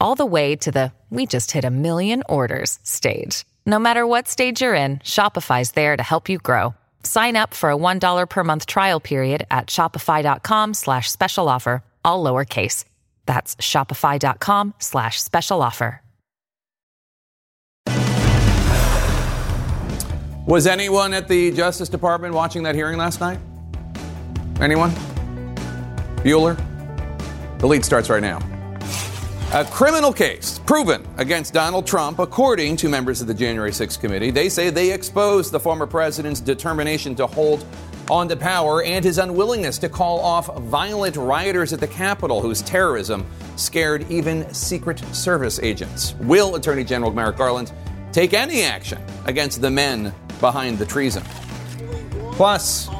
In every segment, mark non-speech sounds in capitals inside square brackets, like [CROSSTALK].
all the way to the we just hit a million orders stage. No matter what stage you're in, Shopify's there to help you grow. Sign up for a $1 per month trial period at shopify.com slash special offer, all lowercase. That's shopify.com slash special offer. Was anyone at the Justice Department watching that hearing last night? Anyone? Bueller? The lead starts right now. A criminal case proven against Donald Trump, according to members of the January 6th committee. They say they exposed the former president's determination to hold on to power and his unwillingness to call off violent rioters at the Capitol whose terrorism scared even Secret Service agents. Will Attorney General Merrick Garland take any action against the men behind the treason? Plus,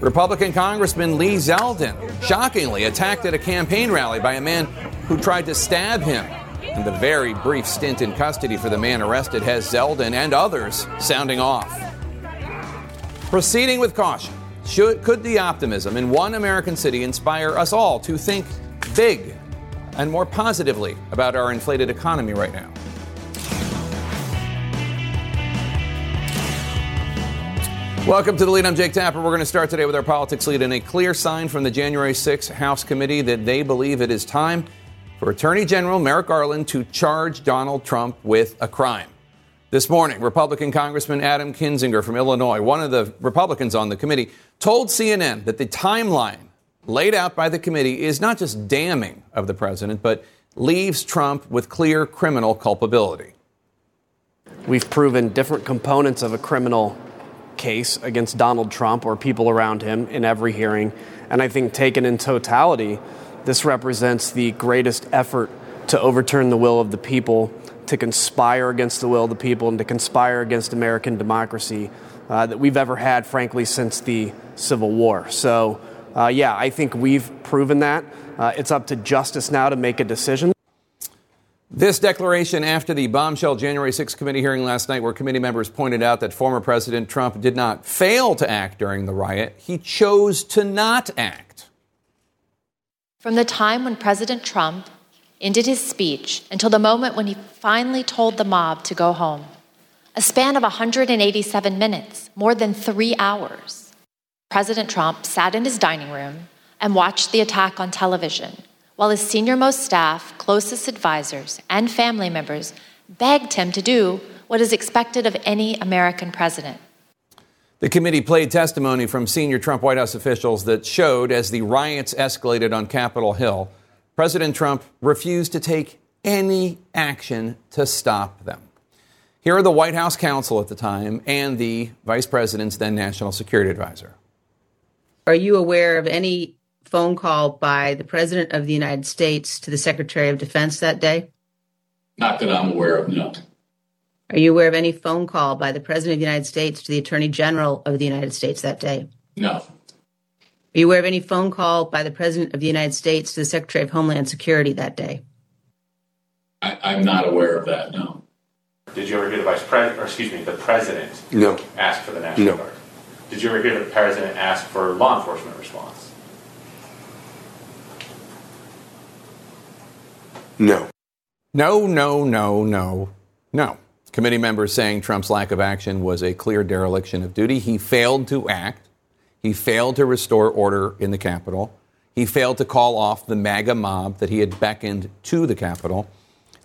Republican Congressman Lee Zeldin shockingly attacked at a campaign rally by a man who tried to stab him. And the very brief stint in custody for the man arrested has Zeldin and others sounding off. Proceeding with caution, should, could the optimism in one American city inspire us all to think big and more positively about our inflated economy right now? Welcome to the lead. I'm Jake Tapper. We're going to start today with our politics lead and a clear sign from the January 6th House committee that they believe it is time for Attorney General Merrick Garland to charge Donald Trump with a crime. This morning, Republican Congressman Adam Kinzinger from Illinois, one of the Republicans on the committee, told CNN that the timeline laid out by the committee is not just damning of the president, but leaves Trump with clear criminal culpability. We've proven different components of a criminal case against Donald Trump or people around him in every hearing. And I think, taken in totality, this represents the greatest effort to overturn the will of the people, to conspire against the will of the people, and to conspire against American democracy uh, that we've ever had, frankly, since the Civil War. So, uh, yeah, I think we've proven that. Uh, it's up to justice now to make a decision. This declaration after the bombshell January 6 committee hearing last night, where committee members pointed out that former President Trump did not fail to act during the riot, he chose to not act. From the time when President Trump ended his speech until the moment when he finally told the mob to go home, a span of 187 minutes, more than three hours, President Trump sat in his dining room and watched the attack on television while his senior most staff, closest advisors, and family members begged him to do what is expected of any American president the committee played testimony from senior Trump White House officials that showed as the riots escalated on Capitol Hill, President Trump refused to take any action to stop them. Here are the White House counsel at the time and the vice president's then national security advisor. Are you aware of any phone call by the President of the United States to the Secretary of Defense that day? Not that I'm aware of, no. Are you aware of any phone call by the President of the United States to the Attorney General of the United States that day? No. Are you aware of any phone call by the President of the United States to the Secretary of Homeland Security that day? I, am not aware of that, no. Did you ever hear the Vice President, or excuse me, the President no. ask for the National no. Guard? Did you ever hear the President ask for law enforcement response? No. No, no, no, no, no. Committee members saying Trump's lack of action was a clear dereliction of duty. He failed to act. He failed to restore order in the Capitol. He failed to call off the MAGA mob that he had beckoned to the Capitol,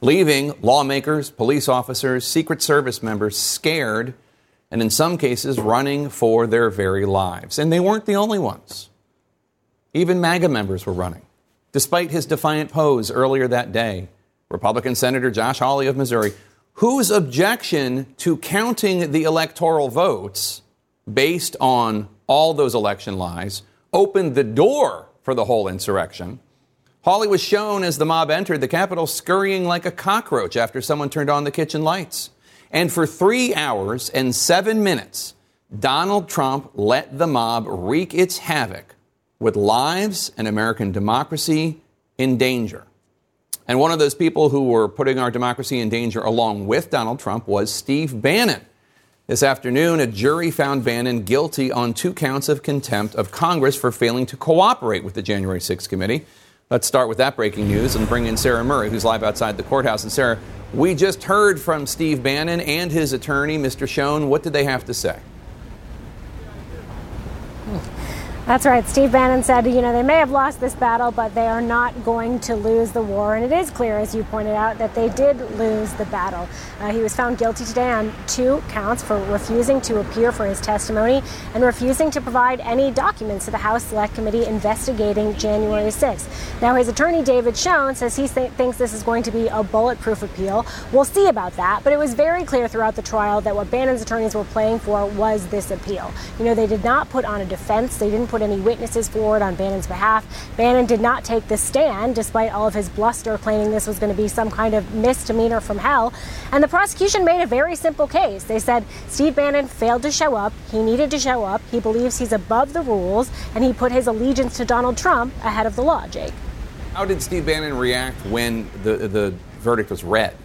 leaving lawmakers, police officers, Secret Service members scared and in some cases running for their very lives. And they weren't the only ones. Even MAGA members were running. Despite his defiant pose earlier that day, Republican Senator Josh Hawley of Missouri, whose objection to counting the electoral votes based on all those election lies opened the door for the whole insurrection. Hawley was shown as the mob entered the Capitol scurrying like a cockroach after someone turned on the kitchen lights. And for three hours and seven minutes, Donald Trump let the mob wreak its havoc with lives and American democracy in danger. And one of those people who were putting our democracy in danger along with Donald Trump was Steve Bannon. This afternoon, a jury found Bannon guilty on two counts of contempt of Congress for failing to cooperate with the January 6th committee. Let's start with that breaking news and bring in Sarah Murray, who's live outside the courthouse. And Sarah, we just heard from Steve Bannon and his attorney, Mr. Schoen. What did they have to say? That's right. Steve Bannon said, you know, they may have lost this battle, but they are not going to lose the war. And it is clear, as you pointed out, that they did lose the battle. Uh, he was found guilty today on two counts for refusing to appear for his testimony and refusing to provide any documents to the House Select Committee investigating January 6th. Now, his attorney, David Schoen, says he th- thinks this is going to be a bulletproof appeal. We'll see about that. But it was very clear throughout the trial that what Bannon's attorneys were playing for was this appeal. You know, they did not put on a defense, they didn't put any witnesses forward on Bannon's behalf. Bannon did not take the stand, despite all of his bluster claiming this was going to be some kind of misdemeanor from hell. And the prosecution made a very simple case. They said Steve Bannon failed to show up. He needed to show up. He believes he's above the rules, and he put his allegiance to Donald Trump ahead of the law, Jake. How did Steve Bannon react when the, the verdict was read?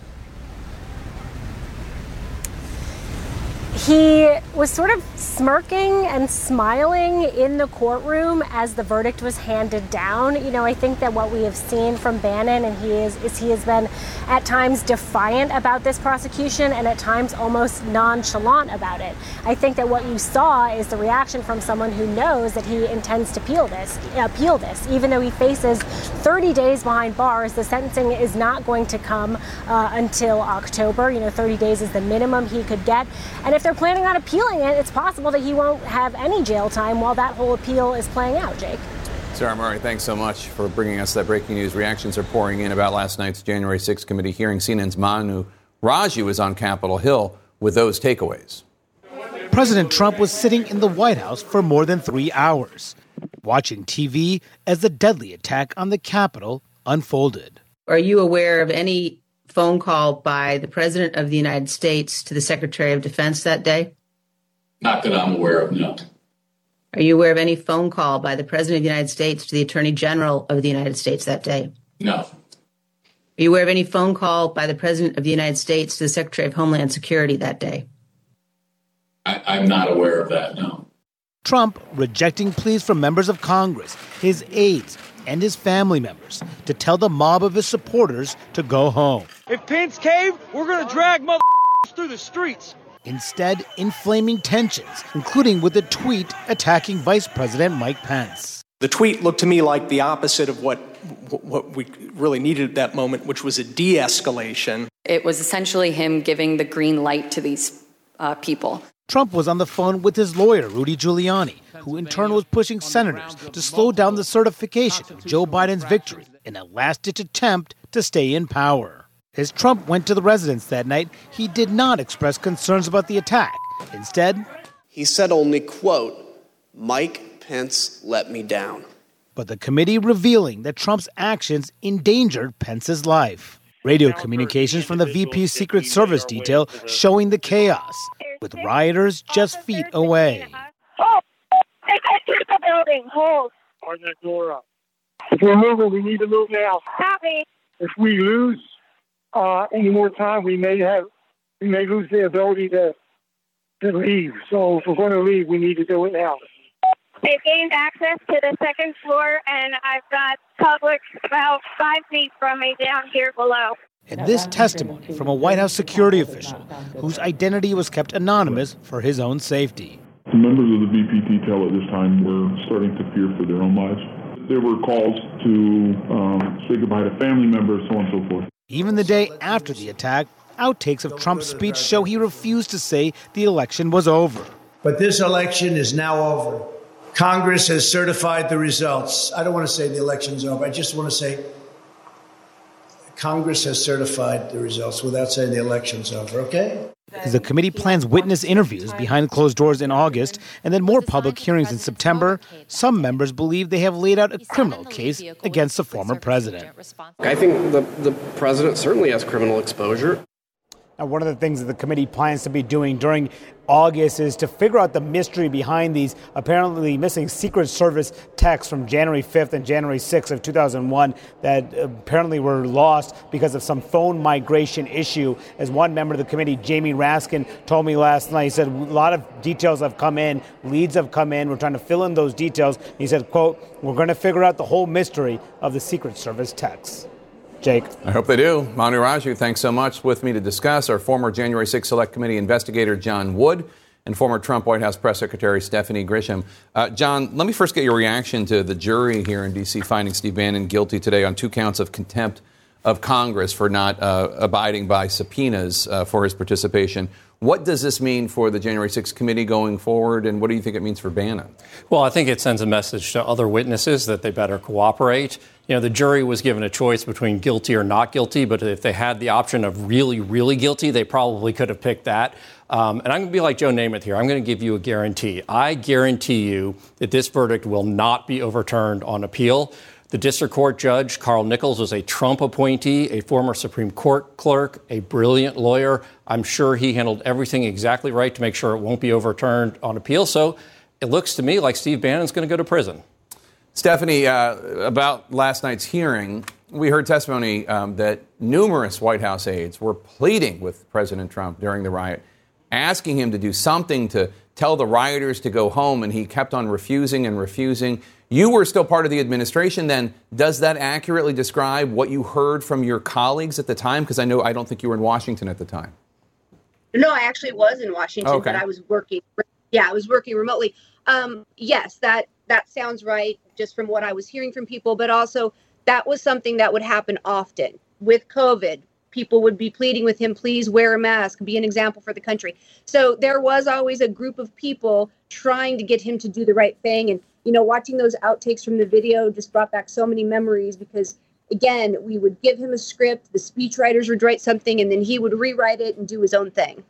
He was sort of smirking and smiling in the courtroom as the verdict was handed down. You know, I think that what we have seen from Bannon and he is is he has been at times defiant about this prosecution and at times almost nonchalant about it. I think that what you saw is the reaction from someone who knows that he intends to appeal this, appeal this, even though he faces 30 days behind bars. The sentencing is not going to come uh, until October. You know, 30 days is the minimum he could get, and if they're planning on appealing it, it's possible that he won't have any jail time while that whole appeal is playing out, Jake. Sarah Murray, thanks so much for bringing us that breaking news. Reactions are pouring in about last night's January 6th committee hearing. CNN's Manu Raju is on Capitol Hill with those takeaways. President Trump was sitting in the White House for more than three hours, watching TV as the deadly attack on the Capitol unfolded. Are you aware of any phone call by the President of the United States to the Secretary of Defense that day? Not that I'm aware of, no. Are you aware of any phone call by the President of the United States to the Attorney General of the United States that day? No. Are you aware of any phone call by the President of the United States to the Secretary of Homeland Security that day? I, I'm not aware of that, no. Trump rejecting pleas from members of Congress, his aides, and his family members to tell the mob of his supporters to go home. If Pence cave, we're going to drag mother [LAUGHS] through the streets. Instead, inflaming tensions, including with a tweet attacking Vice President Mike Pence. The tweet looked to me like the opposite of what what we really needed at that moment, which was a de-escalation. It was essentially him giving the green light to these uh, people. Trump was on the phone with his lawyer, Rudy Giuliani, who in turn was pushing senators to slow down the certification of Joe Biden's victory in a last ditch attempt to stay in power. As Trump went to the residence that night, he did not express concerns about the attack. Instead, he said only, quote, Mike Pence let me down. But the committee revealing that Trump's actions endangered Pence's life. Radio communications from the VP's Secret Service detail showing the chaos, with rioters just feet away. Oh, they got through the building. Hold. Open that door up. If we're moving, we need to move now. Copy. If we lose uh, any more time, we may have we may lose the ability to to leave. So if we're going to leave, we need to do it now. They've gained access to the second floor, and I've got public about five feet from me down here below. And this testimony from a White House security official whose identity was kept anonymous for his own safety. The members of the VP detail at this time were starting to fear for their own lives. There were calls to um, say goodbye to family members, so on and so forth. Even the day after the attack, outtakes of Trump's speech show he refused to say the election was over. But this election is now over. Congress has certified the results. I don't want to say the election's over. I just want to say Congress has certified the results without saying the election's over, okay? The committee plans witness interviews behind closed doors in August and then more public hearings in September. Some members believe they have laid out a criminal case against the former president. I think the, the president certainly has criminal exposure. Now, one of the things that the committee plans to be doing during August is to figure out the mystery behind these apparently missing Secret Service texts from January 5th and January 6th of 2001 that apparently were lost because of some phone migration issue. As one member of the committee, Jamie Raskin, told me last night, he said a lot of details have come in, leads have come in. We're trying to fill in those details. He said, "quote We're going to figure out the whole mystery of the Secret Service texts." Jake. I hope they do. Manu Raju, thanks so much. With me to discuss our former January 6 Select Committee investigator John Wood and former Trump White House press secretary Stephanie Grisham. Uh, John, let me first get your reaction to the jury here in D.C. finding Steve Bannon guilty today on two counts of contempt of Congress for not uh, abiding by subpoenas uh, for his participation. What does this mean for the January 6th committee going forward, and what do you think it means for Bannon? Well, I think it sends a message to other witnesses that they better cooperate. You know, the jury was given a choice between guilty or not guilty, but if they had the option of really, really guilty, they probably could have picked that. Um, and I'm going to be like Joe Namath here. I'm going to give you a guarantee. I guarantee you that this verdict will not be overturned on appeal. The district court judge, Carl Nichols, was a Trump appointee, a former Supreme Court clerk, a brilliant lawyer. I'm sure he handled everything exactly right to make sure it won't be overturned on appeal. So it looks to me like Steve Bannon's going to go to prison. Stephanie, uh, about last night's hearing, we heard testimony um, that numerous White House aides were pleading with President Trump during the riot, asking him to do something to tell the rioters to go home, and he kept on refusing and refusing. You were still part of the administration then. Does that accurately describe what you heard from your colleagues at the time? Because I know I don't think you were in Washington at the time. No, I actually was in Washington, Okay. but I was working. Yeah, I was working remotely. Um, yes, that that sounds right, just from what I was hearing from people. But also, that was something that would happen often with COVID. People would be pleading with him, please wear a mask, be an example for the country. So there was always a group of people trying to get him to do the right thing. And you know, watching those outtakes from the video just brought back so many memories because again, we would give him a script, the speechwriters would write something, and then he would rewrite it and do his own thing.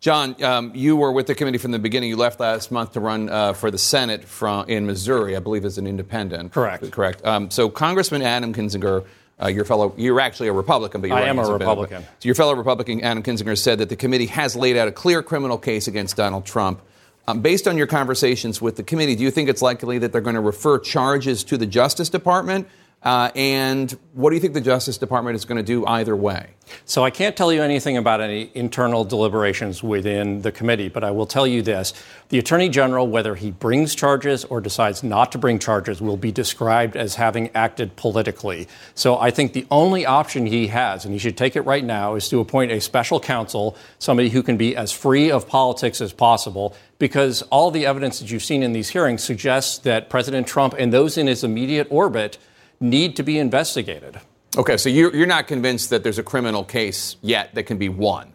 John, um, you were with the committee from the beginning. You left last month to run uh, for the Senate from, in Missouri, I believe, as an independent. Correct. Correct. Um, so, Congressman Adam Kinzinger, uh, your fellow, you're actually a Republican, but you're I am a. Republican. So, your fellow Republican Adam Kinzinger said that the committee has laid out a clear criminal case against Donald Trump. Um, based on your conversations with the committee, do you think it's likely that they're going to refer charges to the Justice Department? Uh, and what do you think the Justice Department is going to do either way? So I can't tell you anything about any internal deliberations within the committee, but I will tell you this. The Attorney General, whether he brings charges or decides not to bring charges, will be described as having acted politically. So I think the only option he has, and he should take it right now, is to appoint a special counsel, somebody who can be as free of politics as possible, because all the evidence that you've seen in these hearings suggests that President Trump and those in his immediate orbit need to be investigated. Okay, so you're, you're not convinced that there's a criminal case yet that can be won?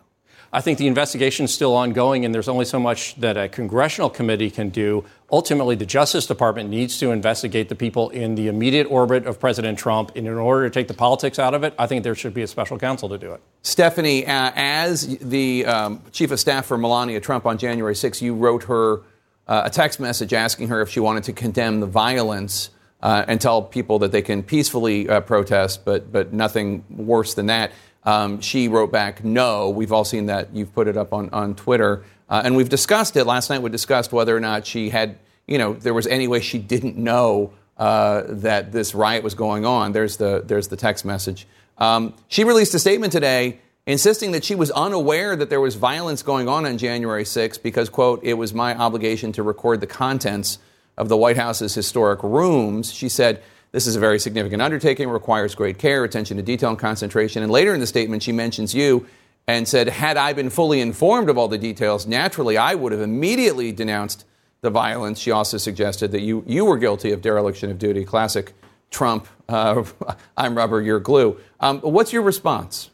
I think the investigation is still ongoing, and there's only so much that a congressional committee can do. Ultimately, the Justice Department needs to investigate the people in the immediate orbit of President Trump. And in order to take the politics out of it, I think there should be a special counsel to do it. Stephanie, uh, as the um, chief of staff for Melania Trump on January 6th, you wrote her uh, a text message asking her if she wanted to condemn the violence uh, and tell people that they can peacefully uh, protest, but but nothing worse than that. Um, she wrote back, "No." We've all seen that. You've put it up on on Twitter, uh, and we've discussed it last night. We discussed whether or not she had, you know, there was any way she didn't know uh, that this riot was going on. There's the there's the text message. Um, she released a statement today insisting that she was unaware that there was violence going on on January 6th because, quote, it was my obligation to record the contents of the White House's historic rooms. She said, this is a very significant undertaking, requires great care, attention to detail, and concentration. And later in the statement, she mentions you and said, had I been fully informed of all the details, naturally I would have immediately denounced the violence. She also suggested that you, you were guilty of dereliction of duty. Classic Trump, uh, [LAUGHS] I'm rubber, you're glue. Um, what's your response?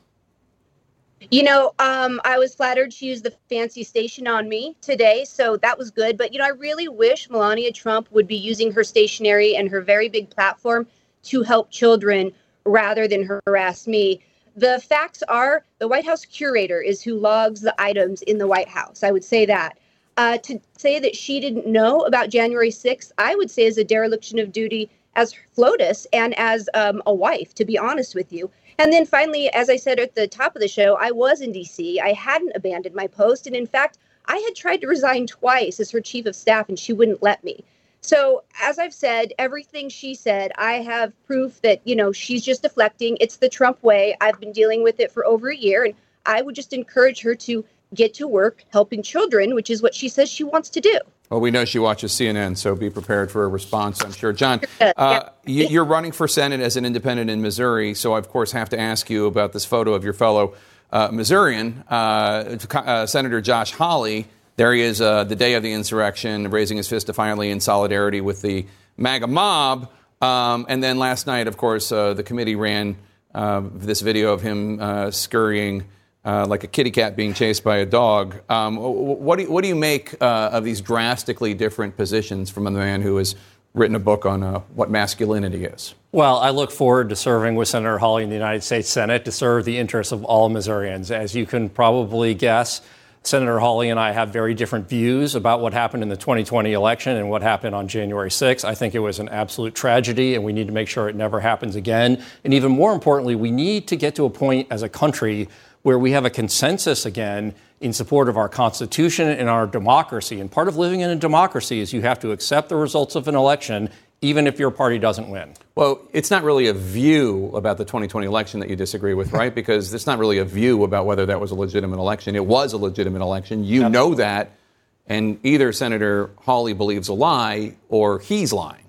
You know, um, I was flattered she used the fancy station on me today, so that was good. But, you know, I really wish Melania Trump would be using her stationery and her very big platform to help children rather than harass me. The facts are the White House curator is who logs the items in the White House. I would say that. Uh, to say that she didn't know about January 6th, I would say is a dereliction of duty as FLOTUS and as um, a wife, to be honest with you. And then finally, as I said at the top of the show, I was in DC. I hadn't abandoned my post. And in fact, I had tried to resign twice as her chief of staff, and she wouldn't let me. So, as I've said, everything she said, I have proof that, you know, she's just deflecting. It's the Trump way. I've been dealing with it for over a year. And I would just encourage her to get to work helping children, which is what she says she wants to do. Well, we know she watches CNN, so be prepared for a response, I'm sure. John, uh, you're running for Senate as an independent in Missouri, so I, of course, have to ask you about this photo of your fellow uh, Missourian, uh, uh Senator Josh Hawley. There he is uh, the day of the insurrection, raising his fist defiantly in solidarity with the MAGA mob. Um, and then last night, of course, uh, the committee ran this video of him scurrying uh, like a kitty cat being chased by a dog. Um, what, do you, what do you make uh, of these drastically different positions from a man who has written a book on uh, what masculinity is? Well, I look forward to serving with Senator Hawley in the United States Senate to serve the interests of all Missourians. As you can probably guess, Senator Hawley and I have very different views about what happened in the 2020 election and what happened on January 6th. I think it was an absolute tragedy, and we need to make sure it never happens again. And even more importantly, we need to get to a point as a country where we have a consensus again in support of our Constitution and our democracy. And part of living in a democracy is you have to accept the results of an election, even if your party doesn't win. Well, it's not really a view about the 2020 election that you disagree with, right? [LAUGHS] because it's not really a view about whether that was a legitimate election. It was a legitimate election. You yep. know that. And either Senator Hawley believes a lie or he's lying.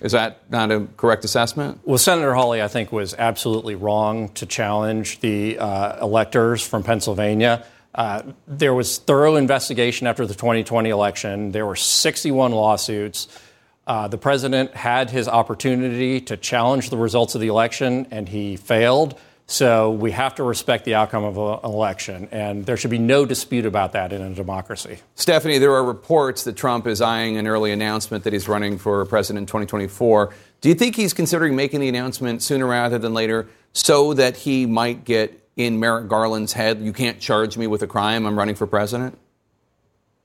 Is that not a correct assessment? Well, Senator Hawley, I think, was absolutely wrong to challenge the uh, electors from Pennsylvania. Uh, there was thorough investigation after the 2020 election. There were 61 lawsuits. Uh, the president had his opportunity to challenge the results of the election, and he failed. So we have to respect the outcome of an election, and there should be no dispute about that in a democracy. Stephanie, there are reports that Trump is eyeing an early announcement that he's running for president in 2024. Do you think he's considering making the announcement sooner rather than later so that he might get in Merrick Garland's head, you can't charge me with a crime, I'm running for president?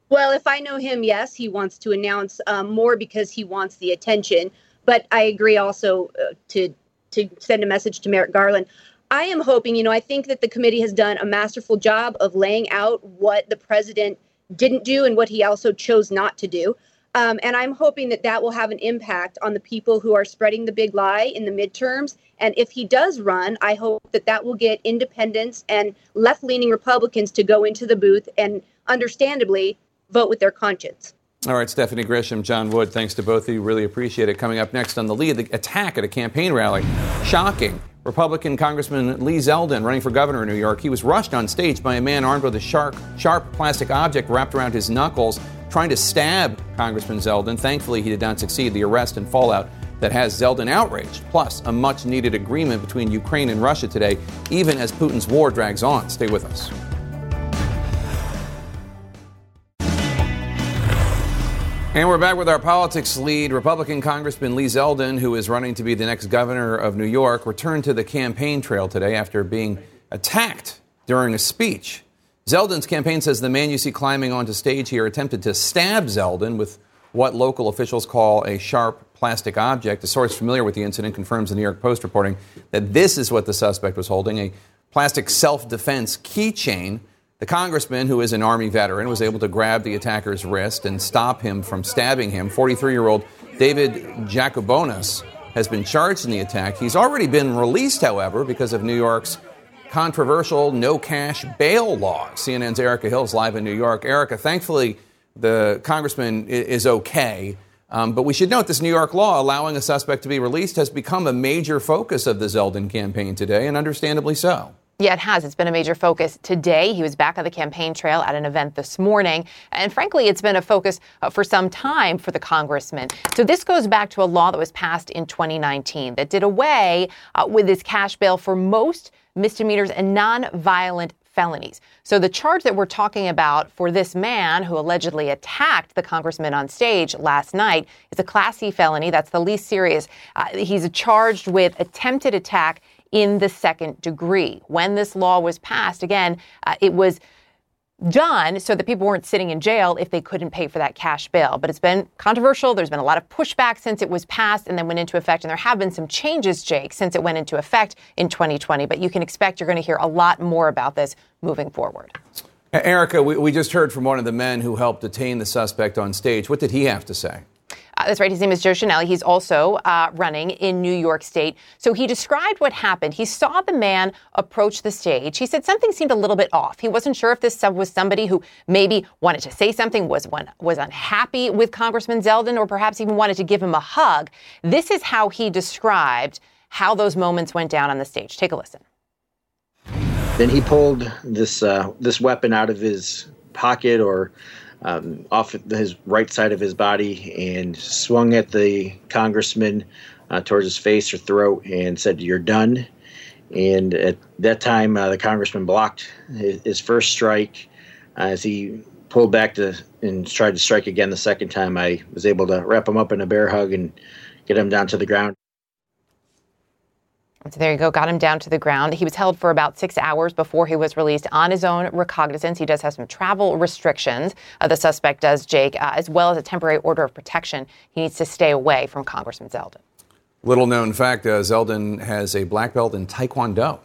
Well, if I know him, yes, he wants to announce um, more because he wants the attention. But I agree also uh, to to send a message to Merrick Garland. I am hoping, you know, I think that the committee has done a masterful job of laying out what the president didn't do and what he also chose not to do. Um, and I'm hoping that that will have an impact on the people who are spreading the big lie in the midterms. And if he does run, I hope that that will get independents and left leaning Republicans to go into the booth and understandably vote with their conscience. All right, Stephanie Grisham, John Wood, thanks to both of you. Really appreciate it. Coming up next on the lead, the attack at a campaign rally. Shocking. Republican Congressman Lee Zeldin, running for governor in New York, he was rushed on stage by a man armed with a sharp, sharp plastic object wrapped around his knuckles, trying to stab Congressman Zeldin. Thankfully, he did not succeed. The arrest and fallout that has Zeldin outraged, plus a much needed agreement between Ukraine and Russia today, even as Putin's war drags on. Stay with us. And we're back with our politics lead. Republican Congressman Lee Zeldin, who is running to be the next governor of New York, returned to the campaign trail today after being attacked during a speech. Zeldin's campaign says the man you see climbing onto stage here attempted to stab Zeldin with what local officials call a sharp plastic object. A source familiar with the incident confirms the New York Post reporting that this is what the suspect was holding a plastic self defense keychain the congressman, who is an Army veteran, was able to grab the attacker's wrist and stop him from stabbing him. 43 year old David Jakubonis has been charged in the attack. He's already been released, however, because of New York's controversial no cash bail law. CNN's Erica Hill is live in New York. Erica, thankfully, the congressman is okay. Um, but we should note this New York law allowing a suspect to be released has become a major focus of the Zeldin campaign today, and understandably so. Yeah, it has. It's been a major focus today. He was back on the campaign trail at an event this morning. And frankly, it's been a focus uh, for some time for the congressman. So this goes back to a law that was passed in 2019 that did away uh, with this cash bail for most misdemeanors and non-violent felonies. So the charge that we're talking about for this man who allegedly attacked the congressman on stage last night is a Class C felony. That's the least serious. Uh, he's charged with attempted attack in the second degree. When this law was passed, again, uh, it was done so that people weren't sitting in jail if they couldn't pay for that cash bail. But it's been controversial. There's been a lot of pushback since it was passed and then went into effect. And there have been some changes, Jake, since it went into effect in 2020. But you can expect you're going to hear a lot more about this moving forward. Erica, we, we just heard from one of the men who helped detain the suspect on stage. What did he have to say? Uh, that's right. His name is Joe Chenelly. He's also uh, running in New York State. So he described what happened. He saw the man approach the stage. He said something seemed a little bit off. He wasn't sure if this sub was somebody who maybe wanted to say something, was one was unhappy with Congressman Zeldin, or perhaps even wanted to give him a hug. This is how he described how those moments went down on the stage. Take a listen. Then he pulled this uh, this weapon out of his pocket or um, off his right side of his body and swung at the congressman uh, towards his face or throat and said, "You're done." And at that time, uh, the congressman blocked his, his first strike. as he pulled back to and tried to strike again the second time, I was able to wrap him up in a bear hug and get him down to the ground. So there you go, got him down to the ground. He was held for about six hours before he was released on his own recognizance. He does have some travel restrictions. Uh, the suspect does, Jake, uh, as well as a temporary order of protection. He needs to stay away from Congressman Zeldin. Little known fact uh, Zeldin has a black belt in Taekwondo.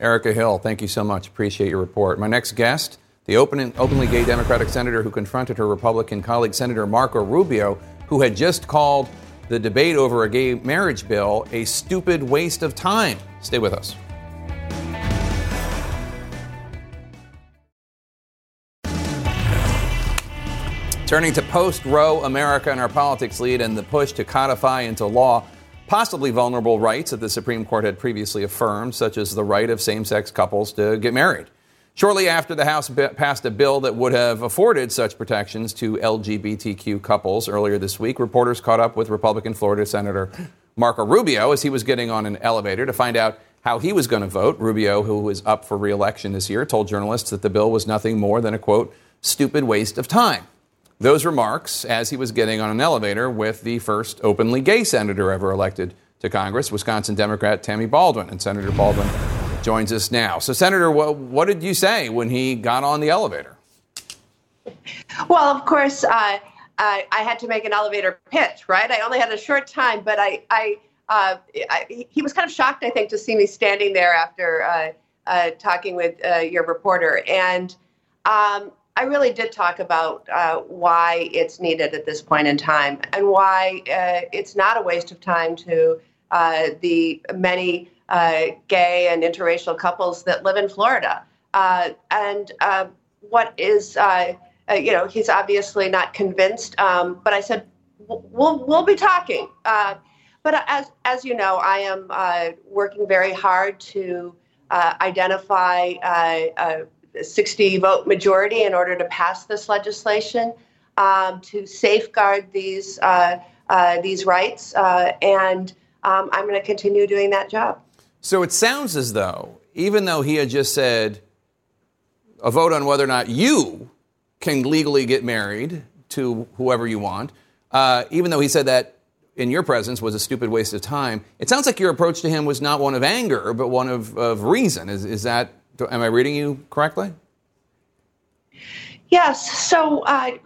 Erica Hill, thank you so much. Appreciate your report. My next guest, the open, openly gay Democratic senator who confronted her Republican colleague, Senator Marco Rubio, who had just called the debate over a gay marriage bill a stupid waste of time. Stay with us. Turning to post Roe America and our politics lead and the push to codify into law possibly vulnerable rights that the Supreme Court had previously affirmed, such as the right of same sex couples to get married. Shortly after the House passed a bill that would have afforded such protections to LGBTQ couples earlier this week, reporters caught up with Republican Florida Senator Marco Rubio as he was getting on an elevator to find out how he was going to vote. Rubio, who was up for reelection this year, told journalists that the bill was nothing more than a quote, stupid waste of time. Those remarks as he was getting on an elevator with the first openly gay senator ever elected to Congress, Wisconsin Democrat Tammy Baldwin. And Senator Baldwin joins us now. So, Senator, what, what did you say when he got on the elevator? Well, of course, uh, I, I had to make an elevator pitch, right? I only had a short time, but I, I, uh, I he was kind of shocked, I think, to see me standing there after uh, uh talking with uh, your reporter. And um, I really did talk about uh, why it's needed at this point in time and why it's not a waste of time to the many uh, gay and interracial couples that live in Florida. Uh, and uh, what is, uh, uh, you know, he's obviously not convinced. Um, but I said, we'll we'll be talking. Uh, but as as you know, I am working very hard to identify a 60 vote majority in order to pass this legislation um, to safeguard these these rights, and um, I'm going to continue doing that job. So it sounds as though, even though he had just said a vote on whether or not you can legally get married to whoever you want, uh, even though he said that in your presence was a stupid waste of time, it sounds like your approach to him was not one of anger, but one of, of reason. Is, is that, am I reading you correctly? Yes. So uh,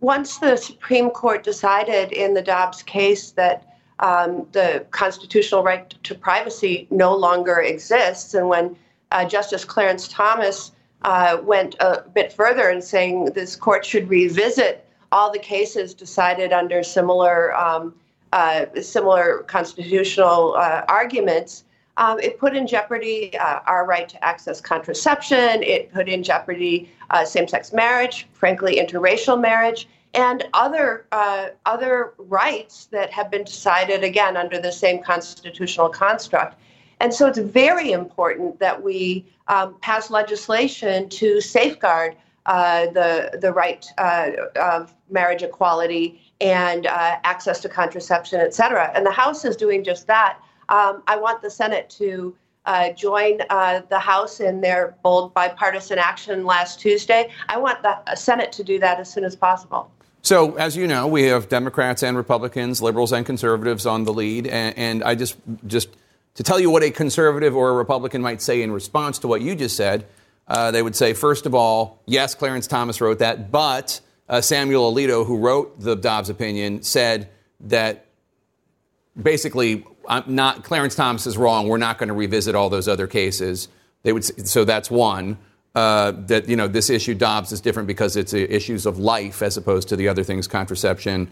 once the Supreme Court decided in the Dobbs case that um, the constitutional right to privacy no longer exists. And when uh, Justice Clarence Thomas uh, went a bit further in saying this court should revisit all the cases decided under similar um, uh, similar constitutional uh, arguments, um, it put in jeopardy uh, our right to access contraception. It put in jeopardy uh, same-sex marriage, frankly, interracial marriage and other uh, other rights that have been decided again under the same constitutional construct. And so it's very important that we um, pass legislation to safeguard uh, the the right uh, of marriage equality and uh, access to contraception, et cetera. And the House is doing just that. Um, I want the Senate to uh, join uh, the House in their bold bipartisan action last Tuesday. I want the Senate to do that as soon as possible. So, as you know, we have Democrats and Republicans, liberals and conservatives on the lead, and, and I just just to tell you what a conservative or a Republican might say in response to what you just said, uh, they would say, first of all, yes, Clarence Thomas wrote that, but uh, Samuel Alito, who wrote the Dobbs opinion, said that basically, I'm not Clarence Thomas is wrong. We're not going to revisit all those other cases. They would so that's one. Uh, that you know this issue Dobbs is different because it's uh, issues of life as opposed to the other things contraception,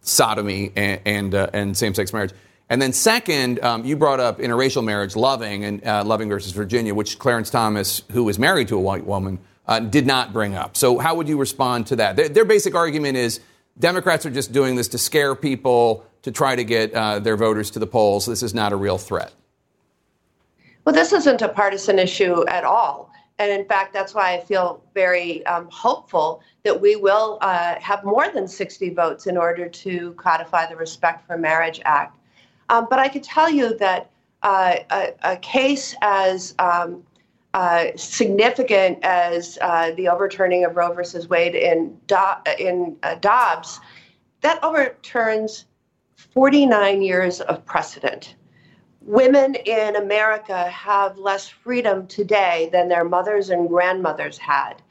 sodomy, and and, uh, and same-sex marriage. And then second, um, you brought up interracial marriage, Loving and uh, Loving versus Virginia, which Clarence Thomas, who was married to a white woman, uh, did not bring up. So how would you respond to that? Their, their, basic argument is Democrats are just doing this to scare people to try to get uh, their voters to the polls. This is not a real threat. Well, this isn't a partisan issue at all. And in fact, that's why I feel very um, hopeful that we will uh, have more than 60 votes in order to codify the Respect for Marriage Act. Um, but I can tell you that uh, a, a, case as um, uh, significant as uh, the overturning of Roe versus Wade in, Do- in uh, Dobbs, that overturns 49 years of precedent. Women in America have less freedom today than their mothers and grandmothers had.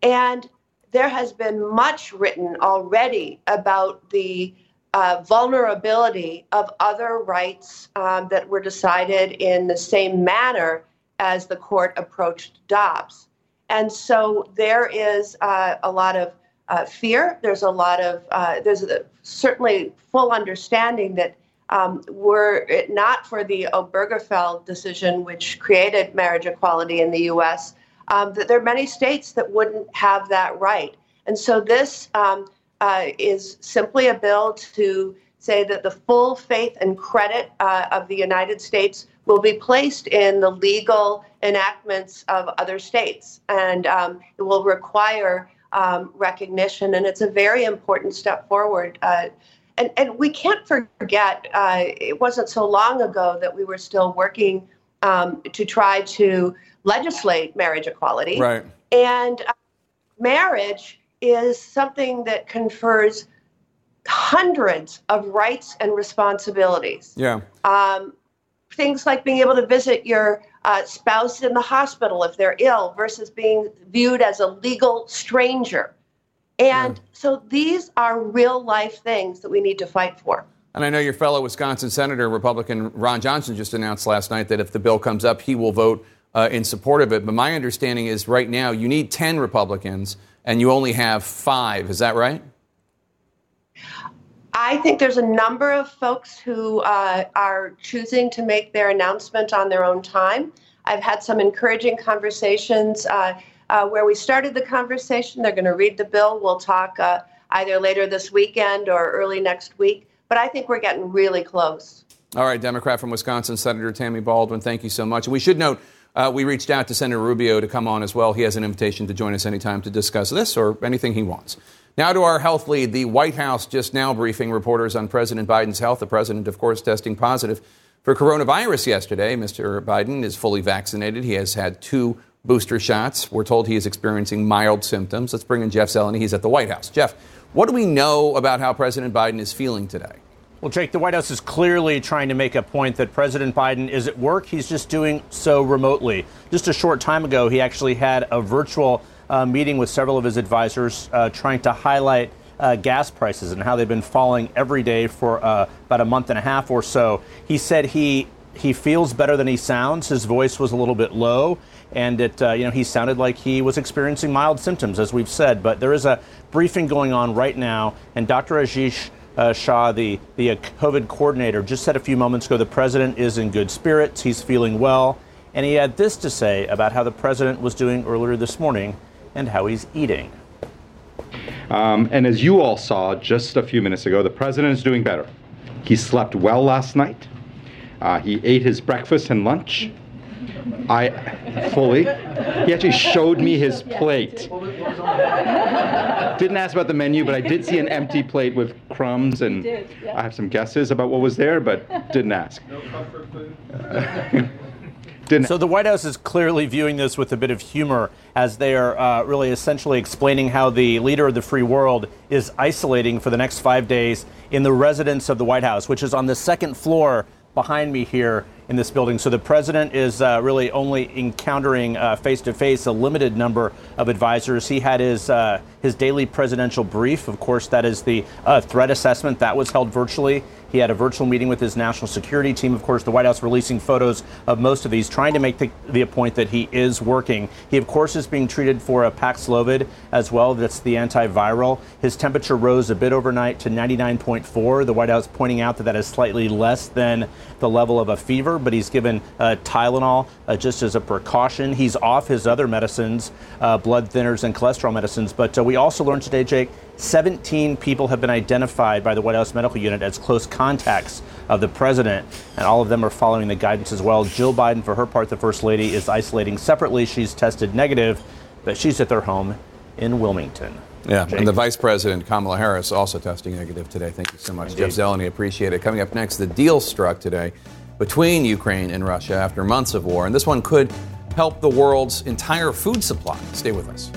And there has been much written already about the uh, vulnerability of other rights um, that were decided in the same manner as the court approached Dobbs. And so there is uh, a lot of uh, fear. There's a lot of, uh, there's a, certainly full understanding that um, were it not for the Obergefell decision, which created marriage equality in the U.S., um, that there are many states that wouldn't have that right. And so this um, uh, is simply a bill to say that the full faith and credit uh, of the United States will be placed in the legal enactments of other states. And um, it will require um, recognition. And it's a very important step forward. Uh, and, and we can't forget, uh, it wasn't so long ago that we were still working um, to try to legislate marriage equality. Right. And uh, marriage is something that confers hundreds of rights and responsibilities. Yeah. Um, things like being able to visit your uh, spouse in the hospital if they're ill versus being viewed as a legal stranger. And yeah. so these are real life things that we need to fight for. And I know your fellow Wisconsin Senator, Republican Ron Johnson, just announced last night that if the bill comes up, he will vote uh, in support of it. But my understanding is right now you need 10 Republicans and you only have five. Is that right? I think there's a number of folks who uh, are choosing to make their announcement on their own time. I've had some encouraging conversations uh, uh, where we started the conversation. They're going to read the bill. We'll talk uh, either later this weekend or early next week. But I think we're getting really close. All right, Democrat from Wisconsin, Senator Tammy Baldwin, thank you so much. We should note uh, we reached out to Senator Rubio to come on as well. He has an invitation to join us anytime to discuss this or anything he wants. Now to our health lead. The White House just now briefing reporters on President Biden's health. The president, of course, testing positive for coronavirus yesterday. Mr. Biden is fully vaccinated. He has had two booster shots. We're told he is experiencing mild symptoms. Let's bring in Jeff Zeleny. He's at the White House. Jeff, what do we know about how President Biden is feeling today? Well, Jake, the White House is clearly trying to make a point that President Biden is at work. He's just doing so remotely. Just a short time ago, he actually had a virtual uh, meeting with several of his advisors uh, trying to highlight uh, gas prices and how they've been falling every day for uh, about a month and a half or so. He said he he feels better than he sounds. His voice was a little bit low, and it uh, you know he sounded like he was experiencing mild symptoms, as we've said. But there is a briefing going on right now, and Dr. Ashish uh, Jha, the, the uh, COVID coordinator, just said a few moments ago the president is in good spirits. He's feeling well. And he had this to say about how the president was doing earlier this morning and how he's eating. Um, and as you all saw just a few minutes ago, the president is doing better. He slept well last night. Uh, he ate his breakfast and lunch. I fully. He actually showed me his plate. Didn't ask about the menu, but I did see an empty plate with crumbs, and did, yeah. I have some guesses about what was there, but didn't ask. No comfort food. [LAUGHS] Didn't. So the White House is clearly viewing this with a bit of humor as they are uh, really essentially explaining how the leader of the free world is isolating for the next five days in the residence of the White House, which is on the second floor behind me here in this building. So the president is uh, really only encountering face to face a limited number of advisors. He had his uh, his daily presidential brief. Of course, that is the uh, threat assessment that was held virtually. He had a virtual meeting with his national security team. Of course, the White House releasing photos of most of these, trying to make the, the point that he is working. He, of course, is being treated for a Paxlovid as well. That's the antiviral. His temperature rose a bit overnight to 99.4. The White House pointing out that that is slightly less than the level of a fever, but he's given uh, Tylenol uh, just as a precaution. He's off his other medicines, uh, blood thinners and cholesterol medicines. But uh, we also learned today, Jake, 17 people have been identified by the White House Medical Unit as close contacts of the president, and all of them are following the guidance as well. Jill Biden, for her part, the First Lady, is isolating separately. She's tested negative, but she's at their home in Wilmington. Yeah, Jake. and the Vice President, Kamala Harris, also testing negative today. Thank you so much, Indeed. Jeff Zeleny. Appreciate it. Coming up next, the deal struck today between Ukraine and Russia after months of war, and this one could help the world's entire food supply. Stay with us.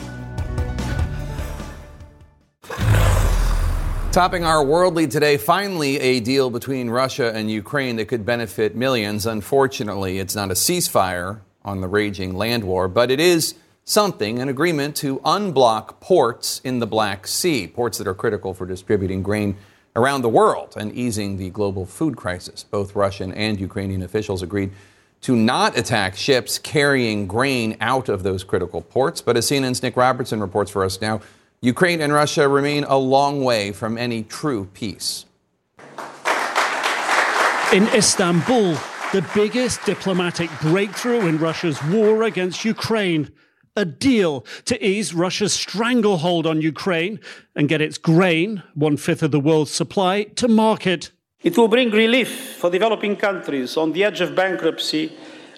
Topping our world lead today, finally a deal between Russia and Ukraine that could benefit millions. Unfortunately, it's not a ceasefire on the raging land war, but it is something, an agreement to unblock ports in the Black Sea, ports that are critical for distributing grain around the world and easing the global food crisis. Both Russian and Ukrainian officials agreed to not attack ships carrying grain out of those critical ports. But as CNN's Nick Robertson reports for us now, Ukraine and Russia remain a long way from any true peace. In Istanbul, the biggest diplomatic breakthrough in Russia's war against Ukraine. A deal to ease Russia's stranglehold on Ukraine and get its grain, one fifth of the world's supply, to market. It will bring relief for developing countries on the edge of bankruptcy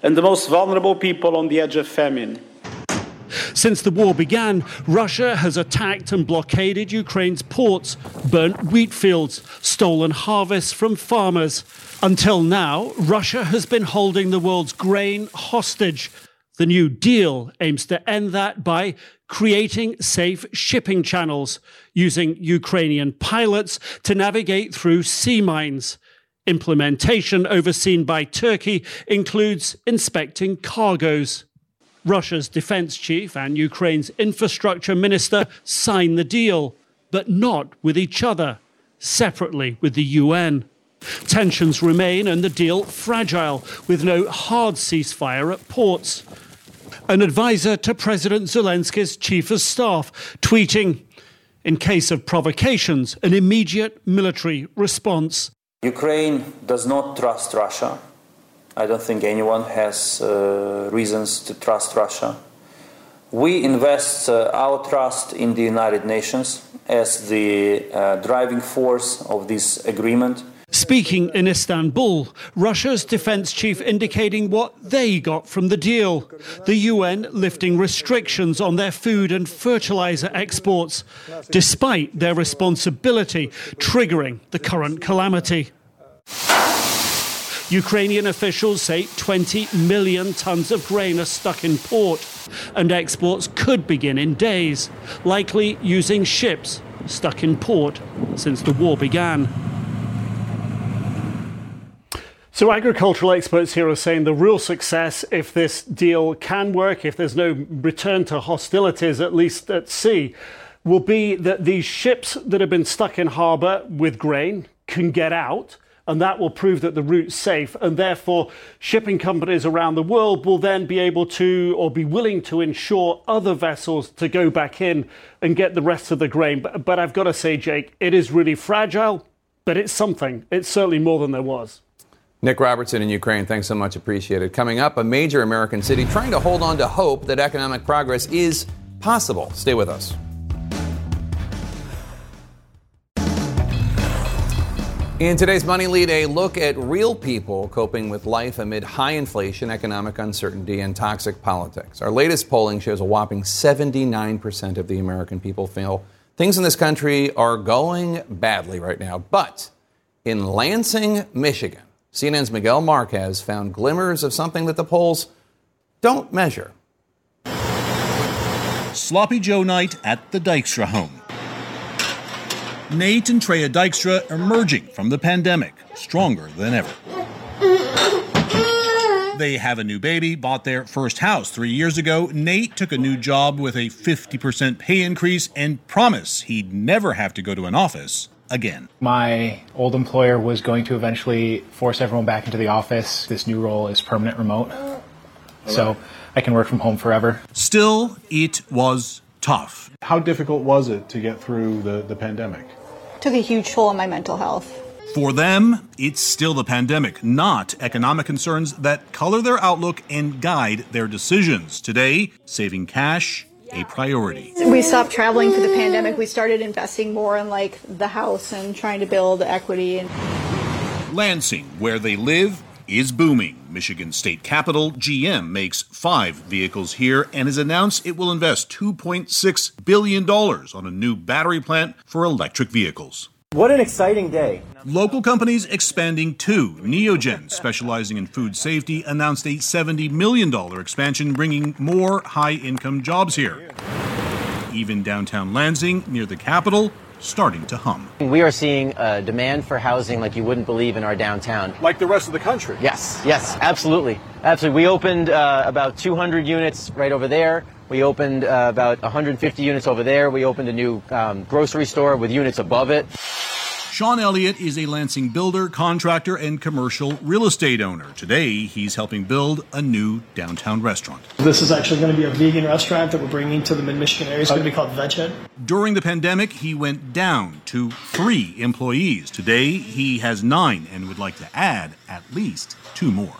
and the most vulnerable people on the edge of famine. Since the war began, Russia has attacked and blockaded Ukraine's ports, burnt wheat fields, stolen harvests from farmers. Until now, Russia has been holding the world's grain hostage. The New Deal aims to end that by creating safe shipping channels, using Ukrainian pilots to navigate through sea mines. Implementation overseen by Turkey includes inspecting cargoes. Russia's defense chief and Ukraine's infrastructure minister sign the deal, but not with each other, separately with the UN. Tensions remain and the deal fragile, with no hard ceasefire at ports. An advisor to President Zelensky's chief of staff tweeting, in case of provocations, an immediate military response. Ukraine does not trust Russia I don't think anyone has uh, reasons to trust Russia. We invest uh, our trust in the United Nations as the uh, driving force of this agreement. Speaking in Istanbul, Russia's defense chief indicating what they got from the deal. The UN lifting restrictions on their food and fertilizer exports, despite their responsibility triggering the current calamity. Ukrainian officials say 20 million tons of grain are stuck in port, and exports could begin in days, likely using ships stuck in port since the war began. So, agricultural experts here are saying the real success, if this deal can work, if there's no return to hostilities, at least at sea, will be that these ships that have been stuck in harbour with grain can get out and that will prove that the route's safe. And therefore, shipping companies around the world will then be able to or be willing to insure other vessels to go back in and get the rest of the grain. But, but I've got to say, Jake, it is really fragile, but it's something. It's certainly more than there was. Nick Robertson in Ukraine, thanks so much. Appreciate it. Coming up, a major American city trying to hold on to hope that economic progress is possible. Stay with us. In today's Money Lead, a look at real people coping with life amid high inflation, economic uncertainty, and toxic politics. Our latest polling shows a whopping 79% of the American people feel things in this country are going badly right now. But in Lansing, Michigan, CNN's Miguel Marquez found glimmers of something that the polls don't measure. Sloppy Joe night at the Dykstra home. Nate and Treya Dykstra emerging from the pandemic stronger than ever. They have a new baby, bought their first house three years ago. Nate took a new job with a 50% pay increase and promised he'd never have to go to an office again. My old employer was going to eventually force everyone back into the office. This new role is permanent remote. So I can work from home forever. Still, it was tough. How difficult was it to get through the, the pandemic? Took a huge toll on my mental health. For them, it's still the pandemic, not economic concerns that color their outlook and guide their decisions. Today, saving cash, a priority. We stopped traveling for the pandemic. We started investing more in like the house and trying to build equity. and Lansing, where they live, is booming. Michigan state capital, GM, makes five vehicles here and has announced it will invest $2.6 billion on a new battery plant for electric vehicles. What an exciting day. Local companies expanding too. Neogen, specializing in food safety, announced a $70 million expansion, bringing more high income jobs here. Even downtown Lansing, near the capital, starting to hum. We are seeing a demand for housing like you wouldn't believe in our downtown. Like the rest of the country? Yes, yes, absolutely. Absolutely. We opened uh, about 200 units right over there. We opened uh, about 150 units over there. We opened a new um, grocery store with units above it. Sean Elliott is a Lansing builder, contractor, and commercial real estate owner. Today, he's helping build a new downtown restaurant. This is actually going to be a vegan restaurant that we're bringing to the mid Michigan area. It's going to be called Veghead. During the pandemic, he went down to three employees. Today, he has nine and would like to add at least two more.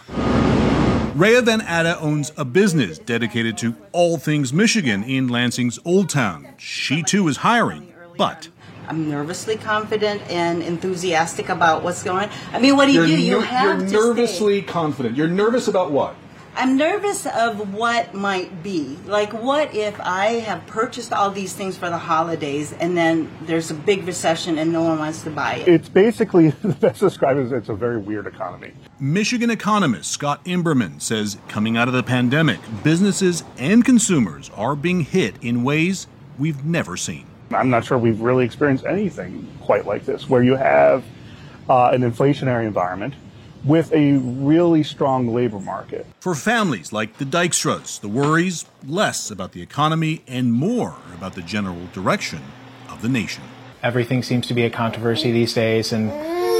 Rhea Van Atta owns a business dedicated to all things Michigan in Lansing's Old Town. She too is hiring, but I'm nervously confident and enthusiastic about what's going on. I mean, what do you You're do? You ner- have You're to nervously stay. confident. You're nervous about what? I'm nervous of what might be. Like, what if I have purchased all these things for the holidays and then there's a big recession and no one wants to buy it? It's basically [LAUGHS] the best described as it's a very weird economy. Michigan economist Scott Imberman says coming out of the pandemic, businesses and consumers are being hit in ways we've never seen. I'm not sure we've really experienced anything quite like this, where you have uh, an inflationary environment with a really strong labor market. For families like the Dykstras, the worries less about the economy and more about the general direction of the nation. Everything seems to be a controversy these days, and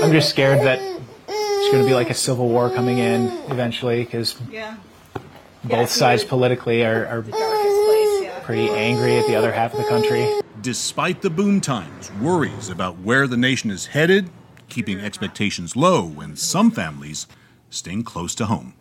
I'm just scared that it's going to be like a civil war coming in eventually because both sides politically are, are pretty angry at the other half of the country. Despite the boom times, worries about where the nation is headed, keeping expectations low, and some families staying close to home.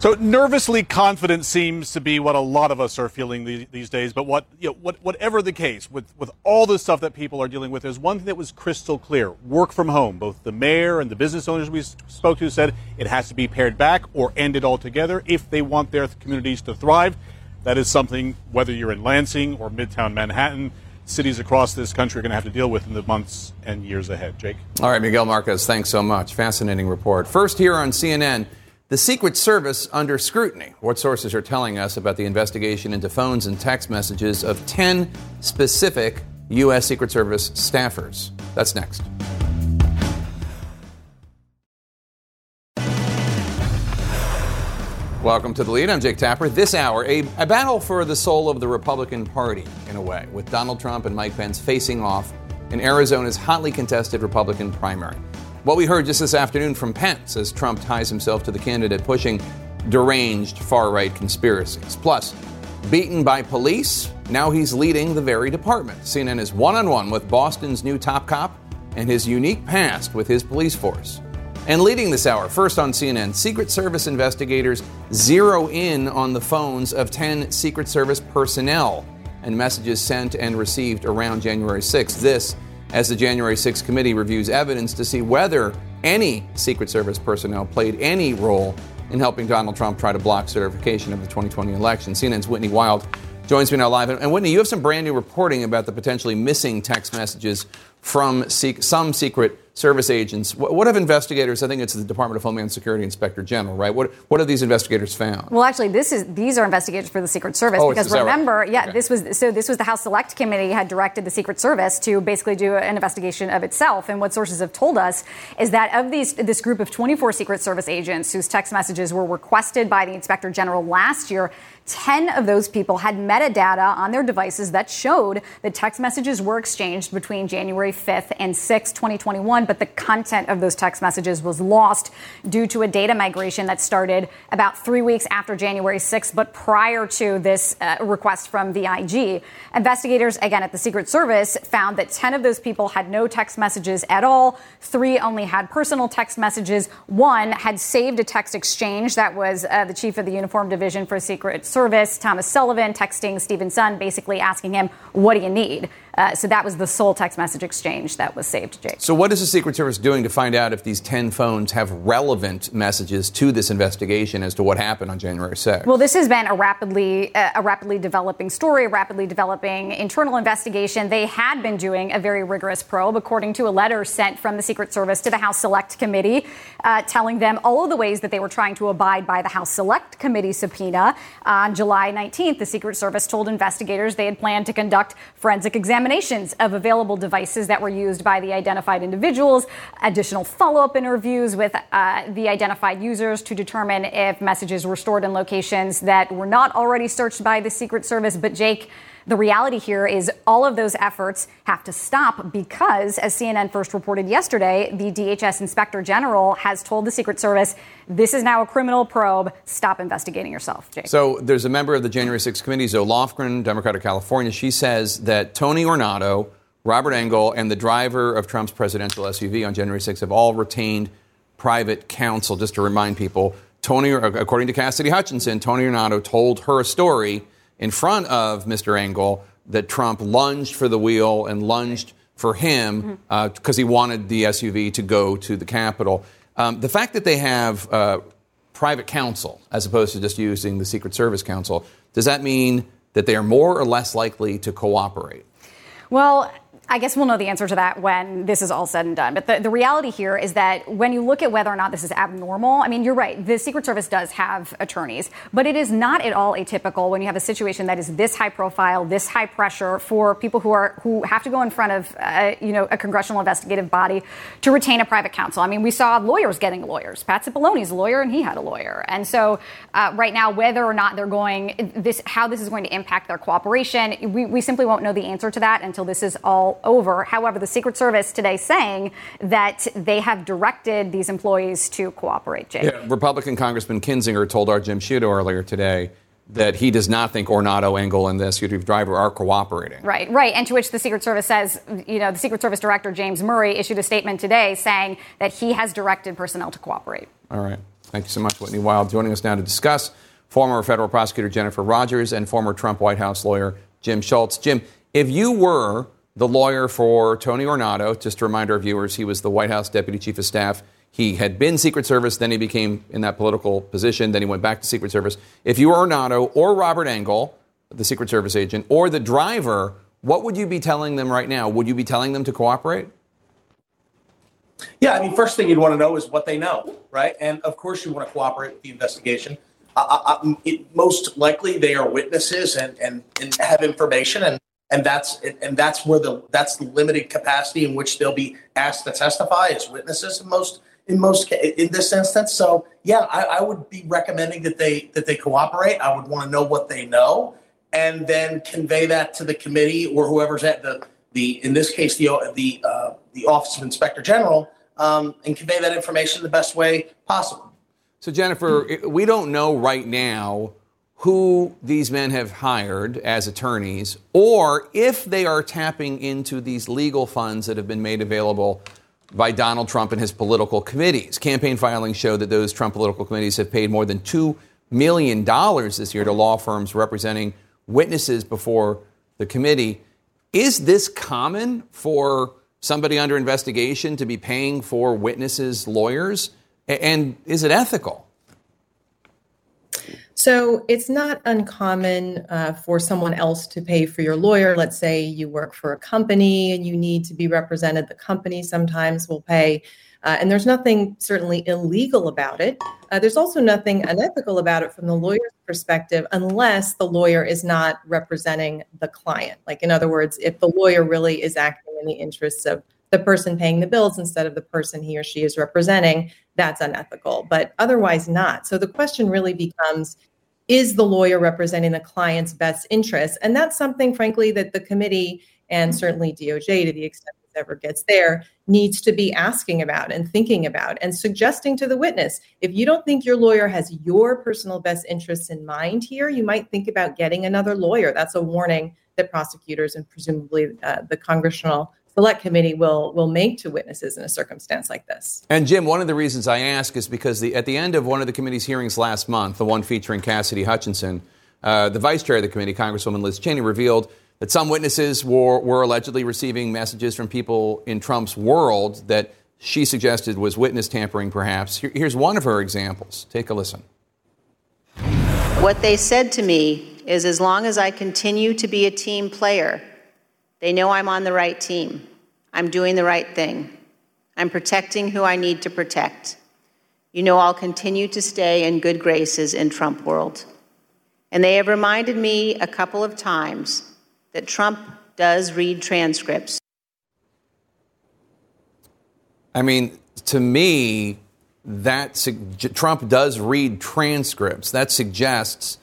So nervously confident seems to be what a lot of us are feeling these, these days. But what, you know, what, whatever the case, with, with all the stuff that people are dealing with, there's one thing that was crystal clear: work from home. Both the mayor and the business owners we spoke to said it has to be pared back or ended altogether if they want their communities to thrive. That is something, whether you're in Lansing or Midtown Manhattan, cities across this country are going to have to deal with in the months and years ahead. Jake. All right, Miguel Marquez, thanks so much. Fascinating report. First, here on CNN, the Secret Service under scrutiny. What sources are telling us about the investigation into phones and text messages of 10 specific U.S. Secret Service staffers? That's next. Welcome to the lead. I'm Jake Tapper. This hour, a, a battle for the soul of the Republican Party, in a way, with Donald Trump and Mike Pence facing off in Arizona's hotly contested Republican primary. What we heard just this afternoon from Pence as Trump ties himself to the candidate pushing deranged far right conspiracies. Plus, beaten by police, now he's leading the very department. CNN is one on one with Boston's new top cop and his unique past with his police force. And leading this hour, first on CNN, Secret Service investigators zero in on the phones of 10 Secret Service personnel and messages sent and received around January 6th. This, as the January 6th committee reviews evidence to see whether any Secret Service personnel played any role in helping Donald Trump try to block certification of the 2020 election. CNN's Whitney Wild joins me now live. And, and Whitney, you have some brand new reporting about the potentially missing text messages from some secret service agents. What, what, have investigators? I think it's the Department of Homeland Security Inspector General, right? What what have these investigators found? Well, actually, this is these are investigators for the Secret Service oh, because remember, right? yeah, okay. this was so this was the House Select Committee had directed the Secret Service to basically do an investigation of itself. And what sources have told us is that of these this group of 24 Secret Service agents whose text messages were requested by the Inspector General last year. 10 of those people had metadata on their devices that showed that text messages were exchanged between January 5th and 6th, 2021, but the content of those text messages was lost due to a data migration that started about three weeks after January 6th, but prior to this uh, request from the IG. Investigators, again at the Secret Service, found that 10 of those people had no text messages at all. Three only had personal text messages. One had saved a text exchange. That was uh, the chief of the Uniform Division for Secret Service Thomas Sullivan, texting Steven Sund, basically asking him, What do you need? Uh, so that was the sole text message exchange that was saved, Jake. So, what is the Secret Service doing to find out if these 10 phones have relevant messages to this investigation as to what happened on January 6th? Well, this has been a rapidly, uh, a rapidly developing story, a rapidly developing internal investigation. They had been doing a very rigorous probe, according to a letter sent from the Secret Service to the House Select Committee, uh, telling them all of the ways that they were trying to abide by the House Select Committee subpoena. on July 19th, the Secret Service told investigators they had planned to conduct forensic examinations examinations of available devices that were used by the identified individuals, additional follow up interviews with uh, the identified users to determine if messages were stored in locations that were not already searched by the Secret Service. But, Jake, the reality here is all of those efforts have to stop because, as CNN first reported yesterday, the DHS Inspector General has told the Secret Service this is now a criminal probe. Stop investigating yourself, Jake. So there's a member of the January 6th committee, Zoe Lofgren, Democrat of California. She says that Tony Ornato, Robert Engel, and the driver of Trump's presidential SUV on January 6th have all retained private counsel. Just to remind people, Tony, according to Cassidy Hutchinson, Tony Ornato told her a story in front of Mr. Engel that Trump lunged for the wheel and lunged for him because mm-hmm. uh, he wanted the SUV to go to the Capitol. Um, the fact that they have uh, private counsel as opposed to just using the Secret Service counsel, does that mean that they are more or less likely to cooperate? Well, I guess we'll know the answer to that when this is all said and done. But the, the reality here is that when you look at whether or not this is abnormal, I mean, you're right. The Secret Service does have attorneys, but it is not at all atypical when you have a situation that is this high profile, this high pressure for people who are who have to go in front of uh, you know a congressional investigative body to retain a private counsel. I mean, we saw lawyers getting lawyers. Pat Cipollone's a lawyer, and he had a lawyer. And so uh, right now, whether or not they're going this, how this is going to impact their cooperation, we, we simply won't know the answer to that until this is all over. However, the Secret Service today saying that they have directed these employees to cooperate. Jake. Yeah, Republican Congressman Kinzinger told our Jim Sciutto earlier today that he does not think Ornato, Engel, and the SUV driver are cooperating. Right, right. And to which the Secret Service says, you know, the Secret Service Director James Murray issued a statement today saying that he has directed personnel to cooperate. All right. Thank you so much, Whitney Wild. Joining us now to discuss former federal prosecutor Jennifer Rogers and former Trump White House lawyer Jim Schultz. Jim, if you were the lawyer for Tony Ornato. Just to remind our viewers, he was the White House Deputy Chief of Staff. He had been Secret Service, then he became in that political position, then he went back to Secret Service. If you were Ornato or Robert Engel, the Secret Service agent, or the driver, what would you be telling them right now? Would you be telling them to cooperate? Yeah, I mean, first thing you'd want to know is what they know, right? And of course, you want to cooperate with the investigation. Uh, uh, it, most likely, they are witnesses and, and, and have information, and and that's and that's where the that's the limited capacity in which they'll be asked to testify as witnesses in most in most in this instance. So yeah, I, I would be recommending that they that they cooperate. I would want to know what they know, and then convey that to the committee or whoever's at the the in this case the the uh, the Office of Inspector General, um, and convey that information the best way possible. So Jennifer, we don't know right now who these men have hired as attorneys, or if they are tapping into these legal funds that have been made available by Donald Trump and his political committees. Campaign filings show that those Trump political committees have paid more than $2 million this year to law firms representing witnesses before the committee. Is this common for somebody under investigation to be paying for witnesses' lawyers? And is it ethical? So it's not uncommon uh, for someone else to pay for your lawyer. Let's say you work for a company and you need to be represented. The company sometimes will pay. Uh, and there's nothing certainly illegal about it. Uh, there's also nothing unethical about it from the lawyer's perspective, unless the lawyer is not representing the client. Like, in other words, if the lawyer really is acting in the interests of the person paying the bills instead of the person he or she is representing, that's unethical, but otherwise not. So the question really becomes is the lawyer representing the client's best interests? And that's something, frankly, that the committee and certainly DOJ, to the extent it ever gets there, needs to be asking about and thinking about and suggesting to the witness if you don't think your lawyer has your personal best interests in mind here, you might think about getting another lawyer. That's a warning that prosecutors and presumably uh, the congressional select committee will will make to witnesses in a circumstance like this. And Jim, one of the reasons I ask is because the, at the end of one of the committee's hearings last month, the one featuring Cassidy Hutchinson, uh, the vice chair of the committee, Congresswoman Liz Cheney, revealed that some witnesses were, were allegedly receiving messages from people in Trump's world that she suggested was witness tampering, perhaps. Here, here's one of her examples. Take a listen. What they said to me is as long as I continue to be a team player, they know I'm on the right team. I'm doing the right thing. I'm protecting who I need to protect. You know I'll continue to stay in good graces in Trump world. And they have reminded me a couple of times that Trump does read transcripts. I mean, to me, that Trump does read transcripts. That suggests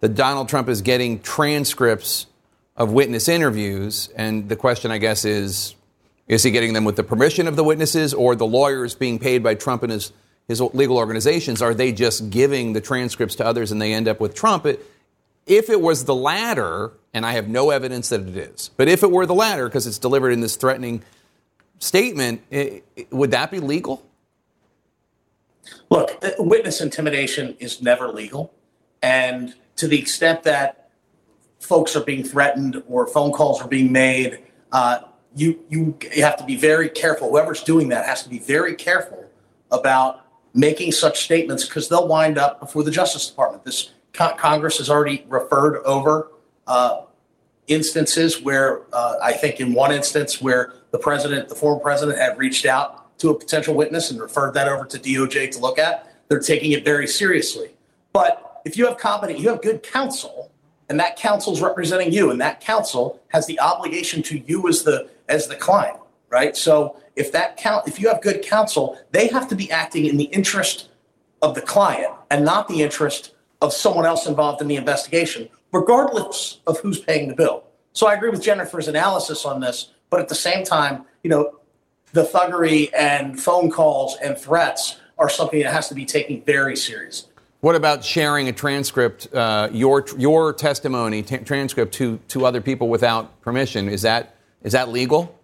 that Donald Trump is getting transcripts of witness interviews. And the question, I guess, is is he getting them with the permission of the witnesses or the lawyers being paid by Trump and his, his legal organizations? Are they just giving the transcripts to others and they end up with Trump? It, if it was the latter, and I have no evidence that it is, but if it were the latter, because it's delivered in this threatening statement, it, it, would that be legal? Look, uh, witness intimidation is never legal. And to the extent that folks are being threatened or phone calls are being made, uh, you, you you have to be very careful. Whoever's doing that has to be very careful about making such statements because they'll wind up before the Justice Department. This co- Congress has already referred over uh, instances where uh, I think in one instance where the president, the former president, had reached out to a potential witness and referred that over to DOJ to look at. They're taking it very seriously. But if you have competent, you have good counsel and that counsel is representing you and that counsel has the obligation to you as the as the client right? So if that count if you have good counsel they have to be acting in the interest of the client and not the interest of someone else involved in the investigation regardless of who's paying the bill. So i agree with jennifer's analysis on this but at the same time you know the thuggery and phone calls and threats are something that has to be taken very seriously what about sharing a transcript, uh, your your testimony t- transcript to to other people without permission? Is that is that legal?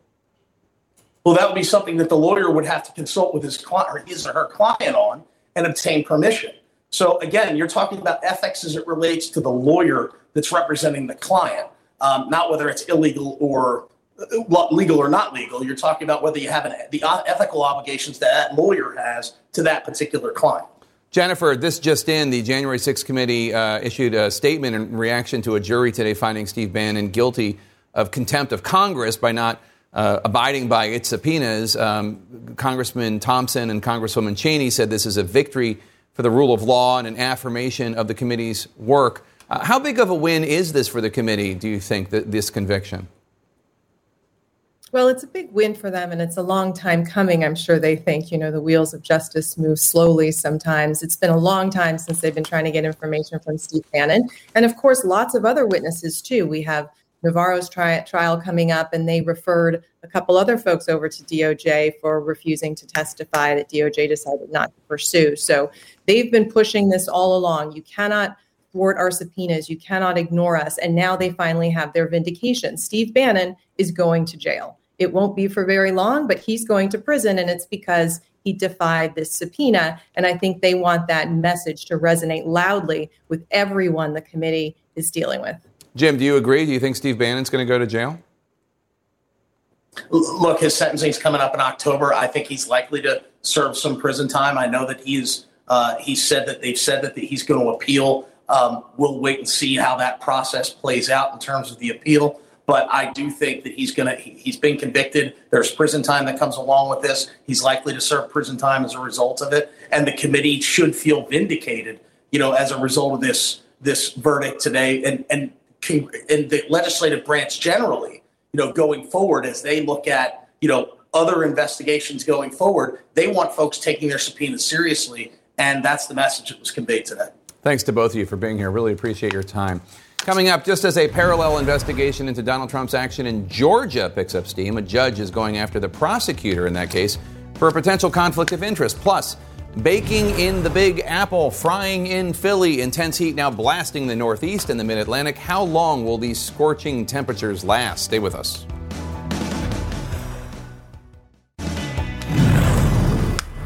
Well, that would be something that the lawyer would have to consult with his client or his or her client on and obtain permission. So again, you're talking about ethics as it relates to the lawyer that's representing the client, um, not whether it's illegal or uh, legal or not legal. You're talking about whether you have an, the ethical obligations that that lawyer has to that particular client. Jennifer, this just in, the January 6th committee uh, issued a statement in reaction to a jury today finding Steve Bannon guilty of contempt of Congress by not uh, abiding by its subpoenas. Um, Congressman Thompson and Congresswoman Cheney said this is a victory for the rule of law and an affirmation of the committee's work. Uh, how big of a win is this for the committee, do you think, th- this conviction? Well, it's a big win for them, and it's a long time coming. I'm sure they think, you know, the wheels of justice move slowly sometimes. It's been a long time since they've been trying to get information from Steve Bannon. And of course, lots of other witnesses, too. We have Navarro's tri- trial coming up, and they referred a couple other folks over to DOJ for refusing to testify that DOJ decided not to pursue. So they've been pushing this all along. You cannot thwart our subpoenas. You cannot ignore us. And now they finally have their vindication. Steve Bannon is going to jail. It won't be for very long, but he's going to prison, and it's because he defied this subpoena. And I think they want that message to resonate loudly with everyone the committee is dealing with. Jim, do you agree? Do you think Steve Bannon's going to go to jail? Look, his sentencing's coming up in October. I think he's likely to serve some prison time. I know that he's uh, he said that they've said that he's going to appeal Um, we'll wait and see how that process plays out in terms of the appeal. But I do think that he's gonna. He's been convicted. There's prison time that comes along with this. He's likely to serve prison time as a result of it, and the committee should feel vindicated, you know, as a result of this this verdict today, and and and the legislative branch generally, you know, going forward as they look at you know other investigations going forward, they want folks taking their subpoenas seriously, and that's the message that was conveyed today. Thanks to both of you for being here. Really appreciate your time. Coming up, just as a parallel investigation into Donald Trump's action in Georgia picks up steam, a judge is going after the prosecutor in that case for a potential conflict of interest. Plus, baking in the Big Apple, frying in Philly, intense heat now blasting the Northeast and the Mid Atlantic. How long will these scorching temperatures last? Stay with us.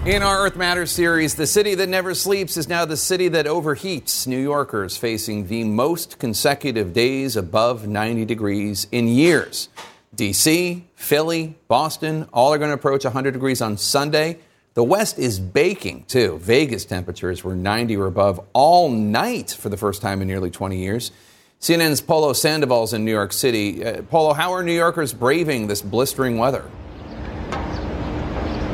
In our Earth Matters series, the city that never sleeps is now the city that overheats. New Yorkers facing the most consecutive days above 90 degrees in years. DC, Philly, Boston, all are going to approach 100 degrees on Sunday. The West is baking too. Vegas temperatures were 90 or above all night for the first time in nearly 20 years. CNN's Polo Sandoval's in New York City. Uh, Polo, how are New Yorkers braving this blistering weather?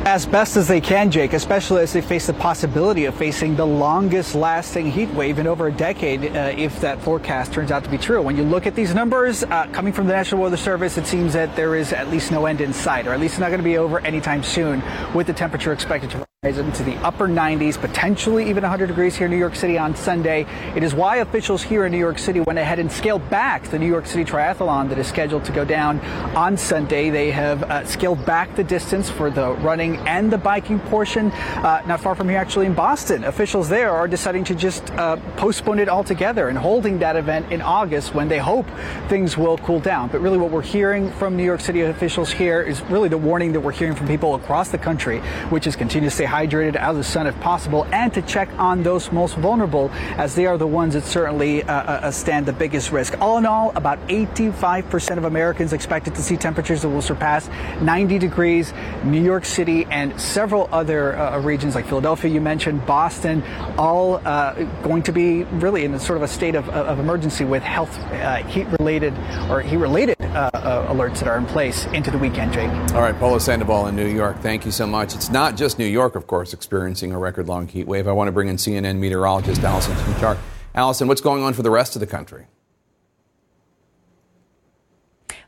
As best as they can, Jake, especially as they face the possibility of facing the longest lasting heat wave in over a decade uh, if that forecast turns out to be true. When you look at these numbers uh, coming from the National Weather Service, it seems that there is at least no end in sight, or at least not going to be over anytime soon, with the temperature expected to into the upper 90s, potentially even 100 degrees here in New York City on Sunday. It is why officials here in New York City went ahead and scaled back the New York City Triathlon that is scheduled to go down on Sunday. They have uh, scaled back the distance for the running and the biking portion. Uh, not far from here, actually, in Boston, officials there are deciding to just uh, postpone it altogether and holding that event in August when they hope things will cool down. But really, what we're hearing from New York City officials here is really the warning that we're hearing from people across the country, which is continue to stay hydrated, out of the sun if possible, and to check on those most vulnerable, as they are the ones that certainly uh, uh stand the biggest risk. All in all, about 85% of Americans expected to see temperatures that will surpass 90 degrees. New York City and several other uh, regions like Philadelphia, you mentioned, Boston, all uh, going to be really in a sort of a state of, of emergency with health uh, heat related or heat related uh, uh, alerts that are in place into the weekend, Jake. All right, Polo Sandoval in New York, thank you so much. It's not just New York, of course, experiencing a record long heat wave. I want to bring in CNN meteorologist Allison Chinchar. Allison, what's going on for the rest of the country?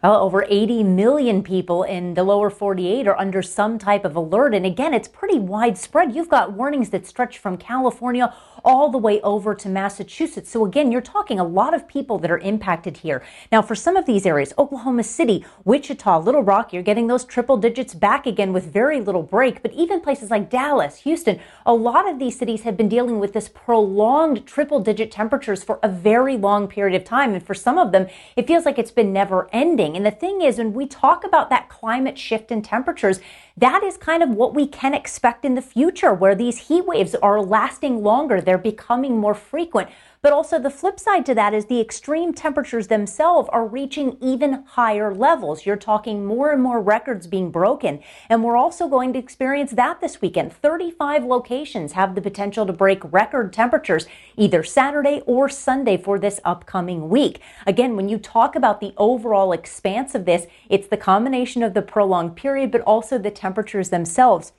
Well, over 80 million people in the lower 48 are under some type of alert. And again, it's pretty widespread. You've got warnings that stretch from California all the way over to Massachusetts. So again, you're talking a lot of people that are impacted here. Now, for some of these areas, Oklahoma City, Wichita, Little Rock, you're getting those triple digits back again with very little break. But even places like Dallas, Houston, a lot of these cities have been dealing with this prolonged triple digit temperatures for a very long period of time. And for some of them, it feels like it's been never ending. And the thing is, when we talk about that climate shift in temperatures, that is kind of what we can expect in the future, where these heat waves are lasting longer. They're becoming more frequent. But also, the flip side to that is the extreme temperatures themselves are reaching even higher levels. You're talking more and more records being broken. And we're also going to experience that this weekend. 35 locations have the potential to break record temperatures either Saturday or Sunday for this upcoming week. Again, when you talk about the overall expanse of this, it's the combination of the prolonged period, but also the temperatures themselves.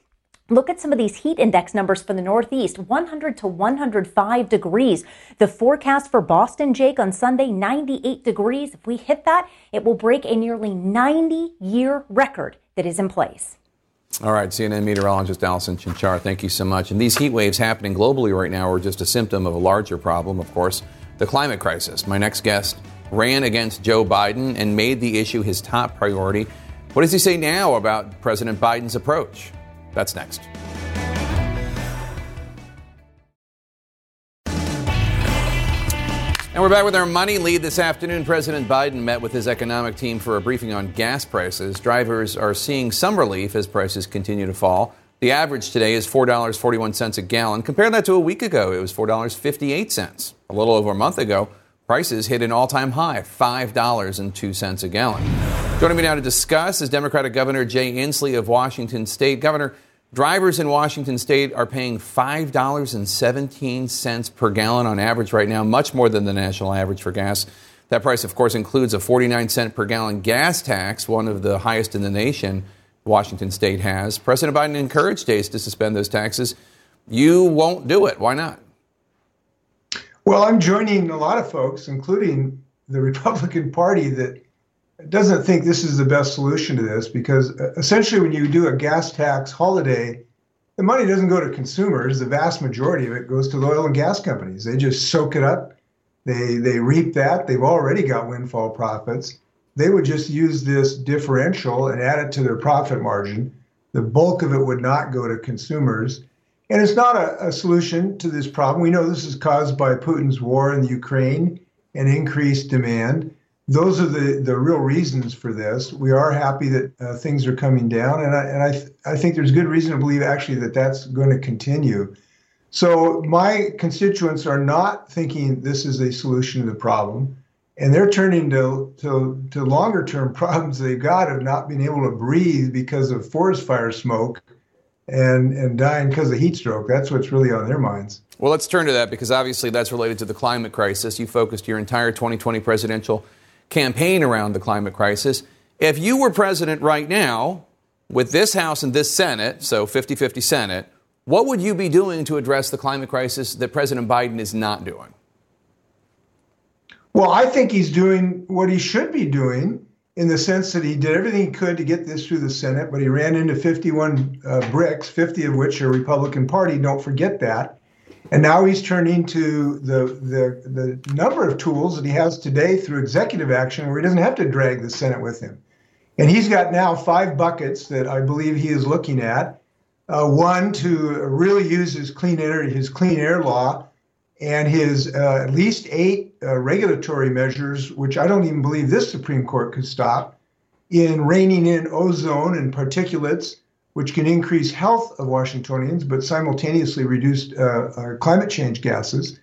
Look at some of these heat index numbers for the Northeast 100 to 105 degrees. The forecast for Boston, Jake, on Sunday 98 degrees. If we hit that, it will break a nearly 90 year record that is in place. All right, CNN meteorologist Allison Chinchar, thank you so much. And these heat waves happening globally right now are just a symptom of a larger problem, of course, the climate crisis. My next guest ran against Joe Biden and made the issue his top priority. What does he say now about President Biden's approach? That's next. And we're back with our money lead this afternoon. President Biden met with his economic team for a briefing on gas prices. Drivers are seeing some relief as prices continue to fall. The average today is $4.41 a gallon. Compare that to a week ago, it was $4.58. A little over a month ago, prices hit an all time high, $5.02 a gallon. Joining me now to discuss is Democratic Governor Jay Inslee of Washington State. Governor, Drivers in Washington state are paying $5.17 per gallon on average right now, much more than the national average for gas. That price, of course, includes a 49 cent per gallon gas tax, one of the highest in the nation. Washington state has. President Biden encouraged states to suspend those taxes. You won't do it. Why not? Well, I'm joining a lot of folks, including the Republican Party, that doesn't think this is the best solution to this because uh, essentially, when you do a gas tax holiday, the money doesn't go to consumers. The vast majority of it goes to the oil and gas companies. They just soak it up. They they reap that. They've already got windfall profits. They would just use this differential and add it to their profit margin. The bulk of it would not go to consumers. And it's not a, a solution to this problem. We know this is caused by Putin's war in the Ukraine and increased demand those are the, the real reasons for this. We are happy that uh, things are coming down, and I, and I, th- I think there's good reason to believe actually that that's going to continue. So my constituents are not thinking this is a solution to the problem, and they're turning to, to, to longer term [LAUGHS] problems they've got of not being able to breathe because of forest fire smoke and, and dying because of heat stroke. That's what's really on their minds. Well, let's turn to that because obviously that's related to the climate crisis. You focused your entire 2020 presidential campaign around the climate crisis. If you were president right now with this House and this Senate, so 50 50 Senate, what would you be doing to address the climate crisis that President Biden is not doing? Well, I think he's doing what he should be doing in the sense that he did everything he could to get this through the Senate, but he ran into 51 uh, bricks, 50 of which are Republican Party. Don't forget that. And now he's turning to the, the, the number of tools that he has today through executive action where he doesn't have to drag the Senate with him. And he's got now five buckets that I believe he is looking at. Uh, one, to really use his clean air, his clean air law and his uh, at least eight uh, regulatory measures, which I don't even believe this Supreme Court could stop, in reining in ozone and particulates which can increase health of Washingtonians, but simultaneously reduce uh, uh, climate change gases.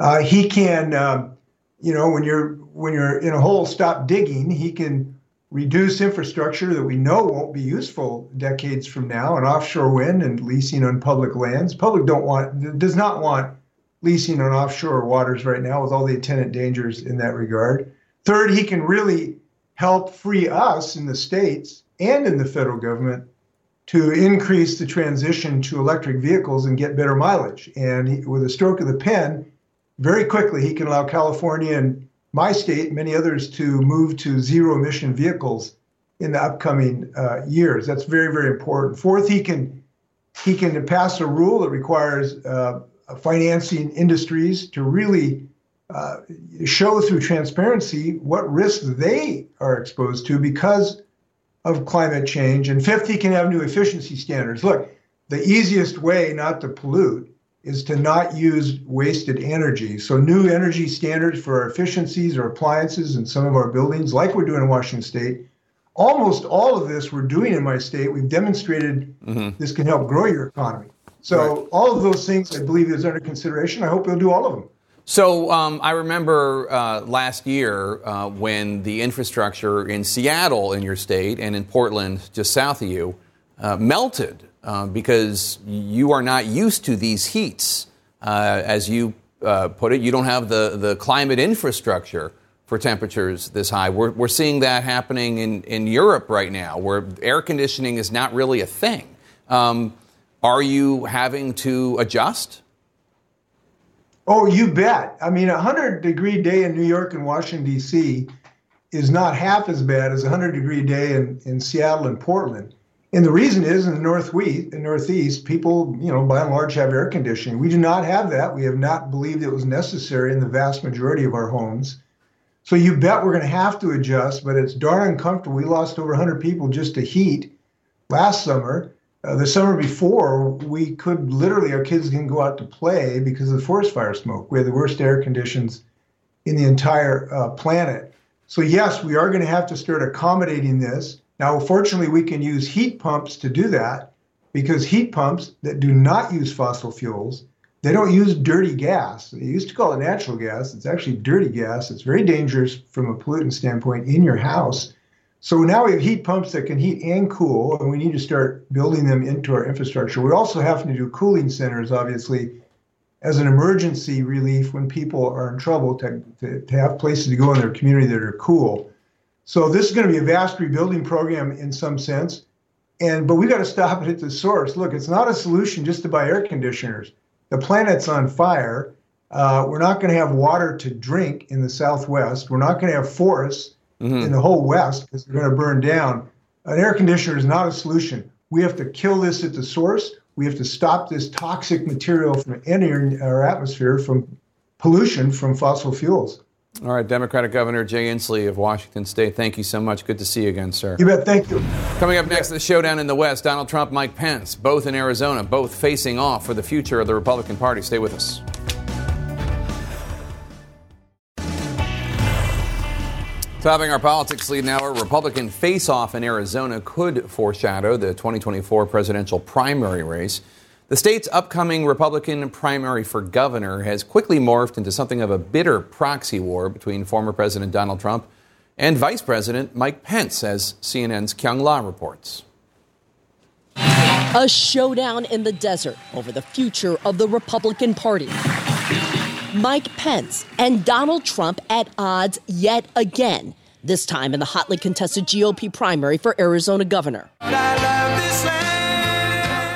Uh, he can, um, you know, when you're when you're in a hole, stop digging. He can reduce infrastructure that we know won't be useful decades from now, and offshore wind and leasing on public lands. Public don't want does not want leasing on offshore waters right now with all the attendant dangers in that regard. Third, he can really help free us in the states and in the federal government to increase the transition to electric vehicles and get better mileage. And he, with a stroke of the pen, very quickly he can allow California and my state, and many others, to move to zero emission vehicles in the upcoming uh, years. That's very, very important. Fourth, he can he can pass a rule that requires uh, financing industries to really uh, show through transparency what risks they are exposed to because of climate change. And fifth, he can have new efficiency standards. Look, the easiest way not to pollute is to not use wasted energy. So, new energy standards for our efficiencies or appliances in some of our buildings, like we're doing in Washington State. Almost all of this we're doing in my state. We've demonstrated mm-hmm. this can help grow your economy. So, right. all of those things I believe is under consideration. I hope he'll do all of them. So um, I remember uh, last year uh, when the infrastructure in Seattle, in your state, and in Portland, just south of you, uh, melted uh, because you are not used to these heats. Uh, as you uh, put it, you don't have the, the climate infrastructure for temperatures this high. We're, we're seeing that happening in, in Europe right now, where air conditioning is not really a thing. Um, are you having to adjust? Oh, you bet. I mean, a 100 degree day in New York and Washington, D.C. is not half as bad as a 100 degree day in, in Seattle and Portland. And the reason is in the Northwest, in Northeast, people, you know, by and large have air conditioning. We do not have that. We have not believed it was necessary in the vast majority of our homes. So you bet we're going to have to adjust, but it's darn uncomfortable. We lost over 100 people just to heat last summer. Uh, the summer before, we could literally, our kids didn't go out to play because of the forest fire smoke. We had the worst air conditions in the entire uh, planet. So, yes, we are going to have to start accommodating this. Now, fortunately, we can use heat pumps to do that because heat pumps that do not use fossil fuels, they don't use dirty gas. They used to call it natural gas. It's actually dirty gas. It's very dangerous from a pollutant standpoint in your house. So now we have heat pumps that can heat and cool, and we need to start building them into our infrastructure. We also have to do cooling centers, obviously, as an emergency relief when people are in trouble to, to, to have places to go in their community that are cool. So this is going to be a vast rebuilding program in some sense. And but we got to stop it at the source. Look, it's not a solution just to buy air conditioners. The planet's on fire. Uh, we're not going to have water to drink in the Southwest. We're not going to have forests mm-hmm. in the whole West because they're going to burn down. An air conditioner is not a solution. We have to kill this at the source. We have to stop this toxic material from entering our atmosphere from pollution from fossil fuels. All right, Democratic Governor Jay Inslee of Washington State, thank you so much. Good to see you again, sir. You bet. Thank you. Coming up next, the showdown in the West Donald Trump, Mike Pence, both in Arizona, both facing off for the future of the Republican Party. Stay with us. Topping our politics lead now, a Republican face off in Arizona could foreshadow the 2024 presidential primary race. The state's upcoming Republican primary for governor has quickly morphed into something of a bitter proxy war between former President Donald Trump and Vice President Mike Pence, as CNN's Kyung Lah reports. A showdown in the desert over the future of the Republican Party. Mike Pence and Donald Trump at odds yet again, this time in the hotly contested GOP primary for Arizona governor.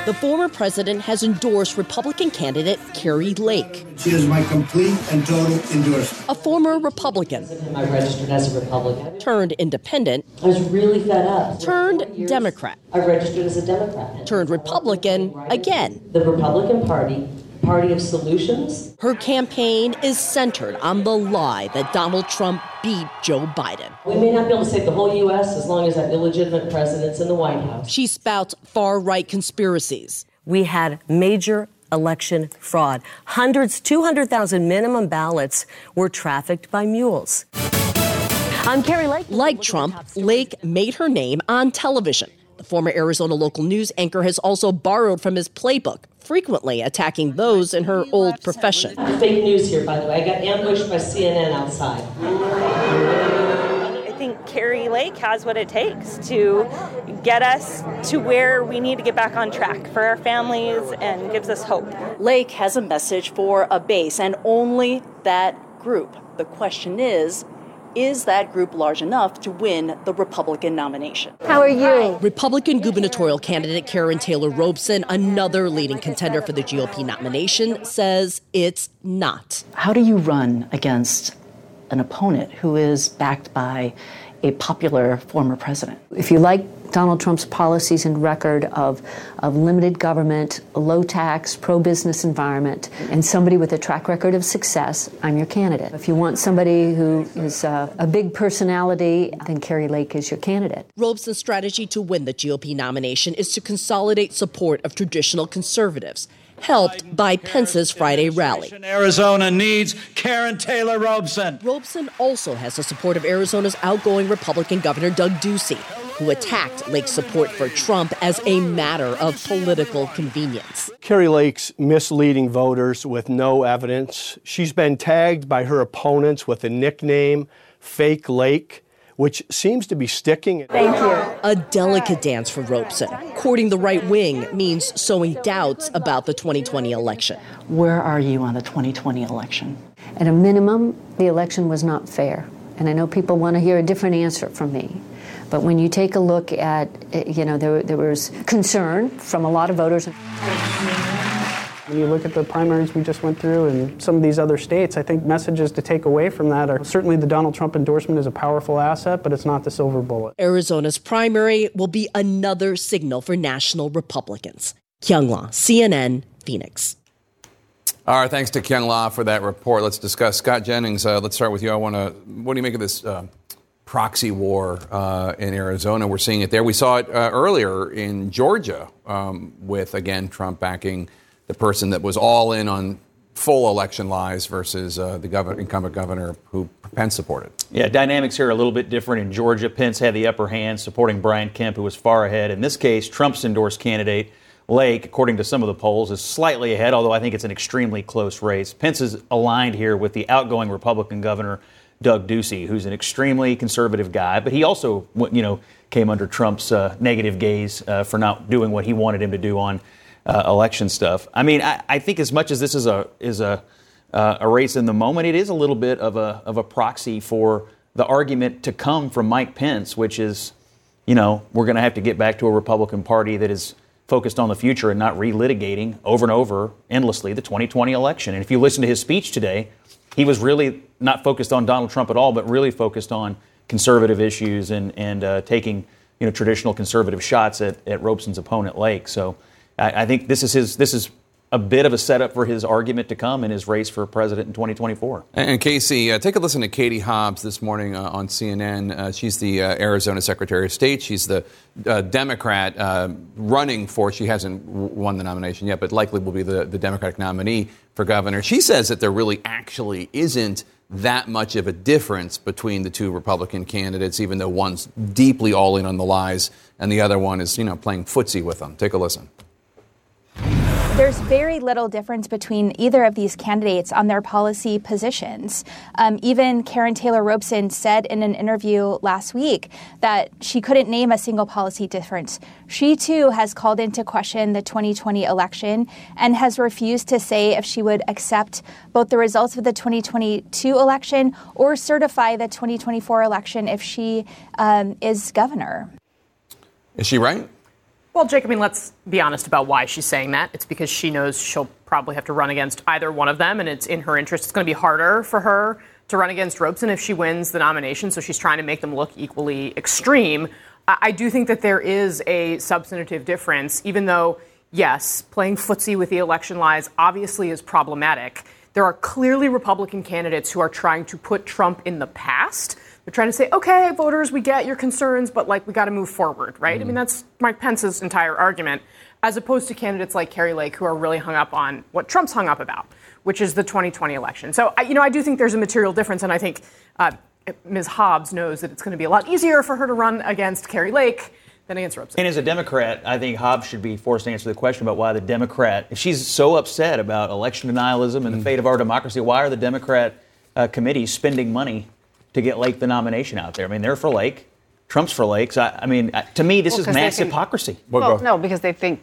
The former president has endorsed Republican candidate Kari Lake. She is my complete and total endorsement. A former Republican. I registered as a Republican. Turned independent. I was really fed up. Turned Democrat. I registered as a Democrat. Turned Republican again. The Republican Party party of solutions. Her campaign is centered on the lie that Donald Trump beat Joe Biden. We may not be able to save the whole U.S. as long as that illegitimate president's in the White House. She spouts far right conspiracies. We had major election fraud. Hundreds, 200,000 minimum ballots were trafficked by mules. I'm Kari Lake. Like Trump, Lake made her name on television. The former Arizona local news anchor has also borrowed from his playbook, frequently attacking those in her old profession. Fake news here, by the way. I got ambushed by CNN outside. I think Kari Lake has what it takes to get us to where we need to get back on track for our families and gives us hope. Lake has a message for a base and only that group. The question is, is that group large enough to win the Republican nomination? How are you? Republican gubernatorial candidate Karrin Taylor Robson, another leading contender for the GOP nomination, says it's not. How do you run against an opponent who is backed by a popular former president? If you like Donald Trump's policies and record of, of limited government, low tax, pro business environment, and somebody with a track record of success, I'm your candidate. If you want somebody who is a, a big personality, then Kari Lake is your candidate. Robson's strategy to win the GOP nomination is to consolidate support of traditional conservatives helped by Pence's Friday rally. Arizona needs Karrin Taylor Robson. Robson also has the support of Arizona's outgoing Republican Governor Doug Ducey, who attacked Lake's support for Trump as a matter of political convenience. Kari Lake's misleading voters with no evidence. She's been tagged by her opponents with a nickname, Fake Lake which seems to be sticking. Thank you. A delicate dance for Robson. Courting the right wing means sowing doubts about the 2020 election. Where are you on the 2020 election? At a minimum, the election was not fair. And I know people want to hear a different answer from me. But when you take a look at, you know, there, there was concern from a lot of voters. When you look at the primaries we just went through and some of these other states, I think messages to take away from that are certainly the Donald Trump endorsement is a powerful asset, but it's not the silver bullet. Arizona's primary will be another signal for national Republicans. Kyung Lah, CNN, Phoenix. All right, thanks to Kyung Lah for that report. Let's discuss Scott Jennings. Uh, let's start with you. I want to. What do you make of this uh, proxy war uh, in Arizona. We're seeing it there. We saw it uh, earlier in Georgia um, with, again, Trump backing the person that was all in on full election lies versus uh, the governor, incumbent governor who Pence supported. Yeah, dynamics here are a little bit different. In Georgia, Pence had the upper hand, supporting Brian Kemp, who was far ahead. In this case, Trump's endorsed candidate. Lake, according to some of the polls, is slightly ahead, although I think it's an extremely close race. Pence is aligned here with the outgoing Republican governor Doug Ducey, who's an extremely conservative guy, but he also, you know, came under Trump's uh, negative gaze uh, for not doing what he wanted him to do on uh, election stuff. I mean, I, I, think as much as this is a is a uh, a race in the moment, it is a little bit of a of a proxy for the argument to come from Mike Pence, which is, you know, we're going to have to get back to a Republican Party that is focused on the future and not relitigating over and over endlessly the 2020 election. And if you listen to his speech today, he was really not focused on Donald Trump at all, but really focused on conservative issues and, and uh, taking you know, traditional conservative shots at, at Robeson's opponent, Lake. So I, I think this is, his, this is a bit of a setup for his argument to come in his race for president in 2024. And, Casey, uh, take a listen to Katie Hobbs this morning uh, on CNN. Uh, she's the uh, Arizona Secretary of State. She's the uh, Democrat uh, running for, she hasn't won the nomination yet, but likely will be the, the Democratic nominee for governor. She says that there really actually isn't that much of a difference between the two Republican candidates, even though one's deeply all in on the lies and the other one is, you know, playing footsie with them. Take a listen. There's very little difference between either of these candidates on their policy positions. Um, even Karrin Taylor Robson said in an interview last week that she couldn't name a single policy difference. She too has called into question the 2020 election and has refused to say if she would accept both the results of the 2022 election or certify the 2024 election if she um, is governor. Is she right? Well, Jake, I mean, let's be honest about why she's saying that. It's because she knows she'll probably have to run against either one of them, and it's in her interest. It's going to be harder for her to run against Robeson if she wins the nomination, so she's trying to make them look equally extreme. I do think that there is a substantive difference, even though, yes, playing footsie with the election lies obviously is problematic. There are clearly Republican candidates who are trying to put Trump in the past they're trying to say, okay, voters, we get your concerns, but like we got to move forward, right? Mm-hmm. I mean, that's Mike Pence's entire argument, as opposed to candidates like Kari Lake who are really hung up on what Trump's hung up about, which is the 2020 election. So, I, you know, I do think there's a material difference, and I think uh, Ms. Hobbs knows that it's going to be a lot easier for her to run against Kari Lake than against Robeson. And as a Democrat, I think Hobbs should be forced to answer the question about why the Democrat, if she's so upset about election denialism and mm-hmm. the fate of our democracy, why are the Democrat uh, committees spending money to get Lake the nomination out there. I mean, they're for Lake. Trump's for Lake. So, I, I mean, to me, this well, is mass think, hypocrisy. Well, no, because they think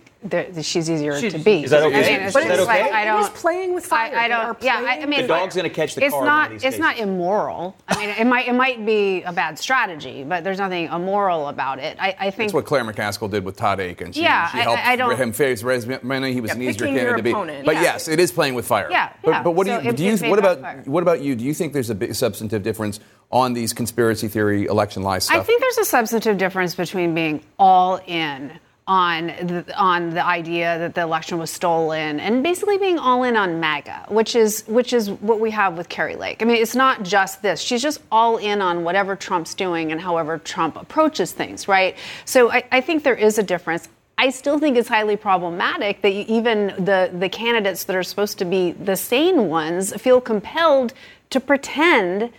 she's easier she's, to beat. Is that okay? I mean, but is that okay? Like, I don't. playing with fire. I, I don't. Yeah, I, I, mean, the dog's going to catch the it's car. Not. it's cases. not immoral. I mean, it might. It might be a bad strategy, but there's nothing immoral about it. I, I think that's what Claire McCaskill did with Todd Akin. She, yeah, she helped I, don't, him face resume. He was yeah, an easier candidate to beat. But yeah. yes, it is playing with fire. Yeah, but, yeah. But what so do you? Do you what about what about you? Do you think there's a big substantive difference on these conspiracy theory election lies stuff? I think there's a substantive difference between being all in on the, on the idea that the election was stolen and basically being all in on MAGA, which is which is what we have with Kari Lake. I mean, it's not just this; she's just all in on whatever Trump's doing and however Trump approaches things, right? So I, I think there is a difference. I still think it's highly problematic that even the the candidates that are supposed to be the sane ones feel compelled to pretend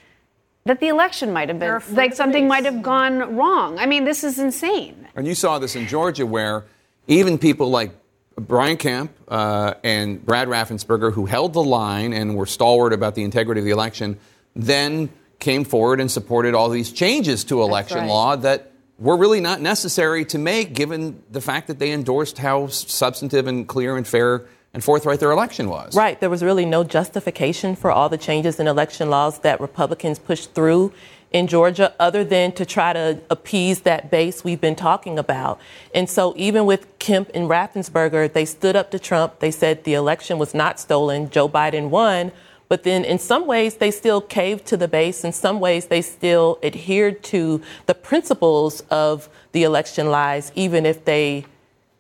that the election might have been like something might have gone wrong. I mean, this is insane. And you saw this in Georgia, where even people like Brian Kemp uh, and Brad Raffensperger, who held the line and were stalwart about the integrity of the election, then came forward and supported all these changes to election right. law that were really not necessary to make, given the fact that they endorsed how substantive and clear and fair and forthright their election was. Right. There was really no justification for all the changes in election laws that Republicans pushed through in Georgia other than to try to appease that base we've been talking about. And so even with Kemp and Raffensperger, they stood up to Trump. They said the election was not stolen. Joe Biden won. But then in some ways, they still caved to the base. In some ways, they still adhered to the principles of the election lies, even if they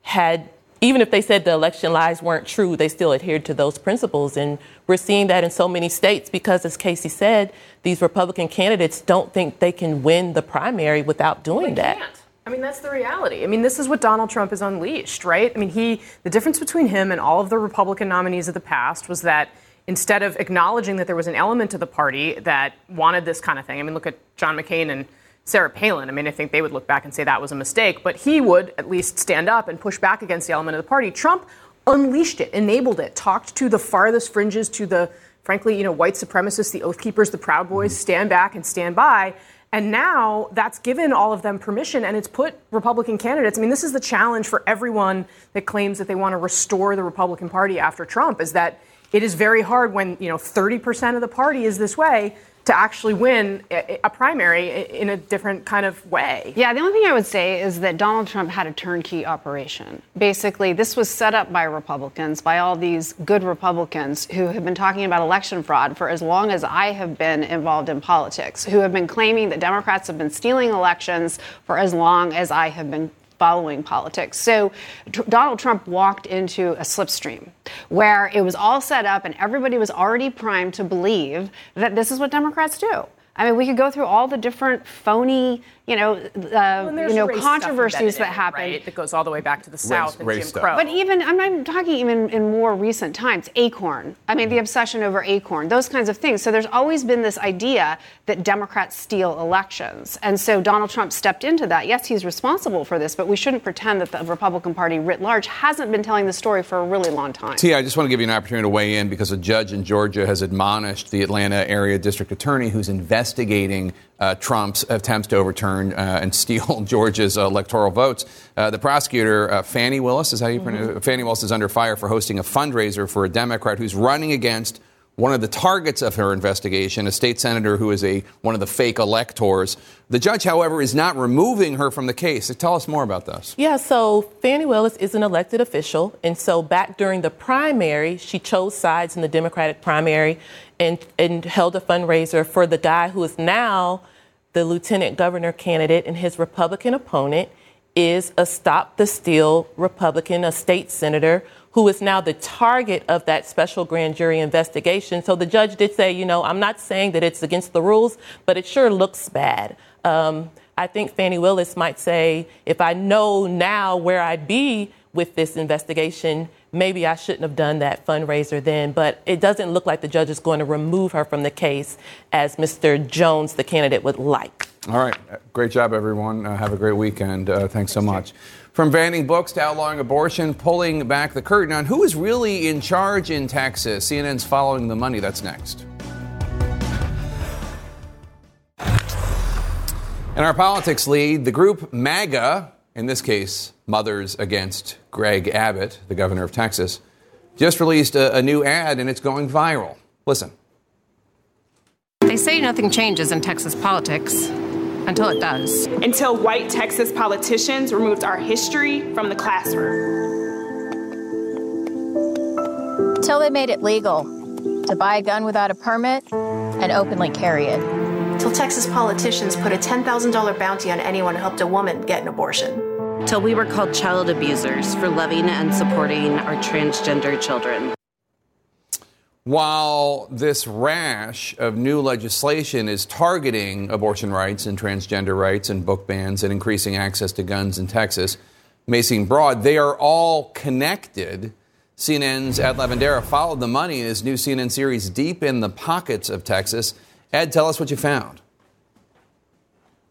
had even if they said the election lies weren't true, they still adhered to those principles. And we're seeing that in so many states because, as Casey said, these Republican candidates don't think they can win the primary without doing that. Can't. I mean, that's the reality. I mean, this is what Donald Trump has unleashed, right? I mean, he, the difference between him and all of the Republican nominees of the past was that instead of acknowledging that there was an element of the party that wanted this kind of thing, I mean, look at John McCain and Sarah Palin. I mean, I think they would look back and say that was a mistake, but he would at least stand up and push back against the element of the party. Trump unleashed it, enabled it, talked to the farthest fringes, to the frankly, you know, white supremacists, the Oath Keepers, the Proud Boys mm-hmm. stand back and stand by. And now that's given all of them permission and it's put Republican candidates. I mean, this is the challenge for everyone that claims that they want to restore the Republican Party after Trump is that it is very hard when, you know, 30% of the party is this way to actually win a primary in a different kind of way. Yeah, the only thing I would say is that Donald Trump had a turnkey operation. Basically, this was set up by Republicans, by all these good Republicans who have been talking about election fraud for as long as I have been involved in politics, who have been claiming that Democrats have been stealing elections for as long as I have been following politics. So Donald Trump walked into a slipstream where it was all set up and everybody was already primed to believe that this is what Democrats do. I mean, we could go through all the different phony, you know, uh, Well, you know, controversies that happen. it, right? That goes all the way back to the South and race Jim. Crow. But even I'm not talking even in more recent times. Acorn. I mean, the obsession over Acorn. Those kinds of things. So there's always been this idea that Democrats steal elections, and so Donald Trump stepped into that. Yes, he's responsible for this, but we shouldn't pretend that the Republican Party writ large hasn't been telling the story for a really long time. T, I just want to give you an opportunity to weigh in because a judge in Georgia has admonished the Atlanta area district attorney who's investigating uh, Trump's attempts to overturn uh, and [LAUGHS] steal Georgia's electoral votes. Uh, the prosecutor, uh, Fani Willis, is how you pronounce it? Fani Willis is under fire for hosting a fundraiser for a Democrat who's running against one of the targets of her investigation, a state senator who is a one of the fake electors. The judge, however, is not removing her from the case. So Tell us more about this. Yeah, so Fani Willis is an elected official. And so back during the primary, she chose sides in the Democratic primary and, and held a fundraiser for the guy who is now the lieutenant governor candidate and his Republican opponent is a Stop the Steal Republican, a state senator who is now the target of that special grand jury investigation. So the judge did say, you know, I'm not saying that it's against the rules, but it sure looks bad. Um, I think Fani Willis might say, if I know now where I'd be with this investigation, maybe I shouldn't have done that fundraiser then. But it doesn't look like the judge is going to remove her from the case as Mr. Jones, the candidate, would like. All right. Great job, everyone. Uh, have a great weekend. Uh, thanks so much. From banning books to outlawing abortion, pulling back the curtain on who is really in charge in Texas. CNN's following the money. That's next. In our politics lead, the group MAGA, in this case, Mothers Against Greg Abbott, the governor of Texas, just released a, a new ad and it's going viral. Listen. They say nothing changes in Texas politics until it does. Until white Texas politicians removed our history from the classroom. Till they made it legal to buy a gun without a permit and openly carry it. Till Texas politicians put a $10,000 bounty on anyone who helped a woman get an abortion. Till we were called child abusers for loving and supporting our transgender children. While this rash of new legislation is targeting abortion rights and transgender rights and book bans and increasing access to guns in Texas may seem broad, they are all connected. CNN's Ed Lavandera followed the money in his new CNN series, Deep in the Pockets of Texas. Ed, tell us what you found.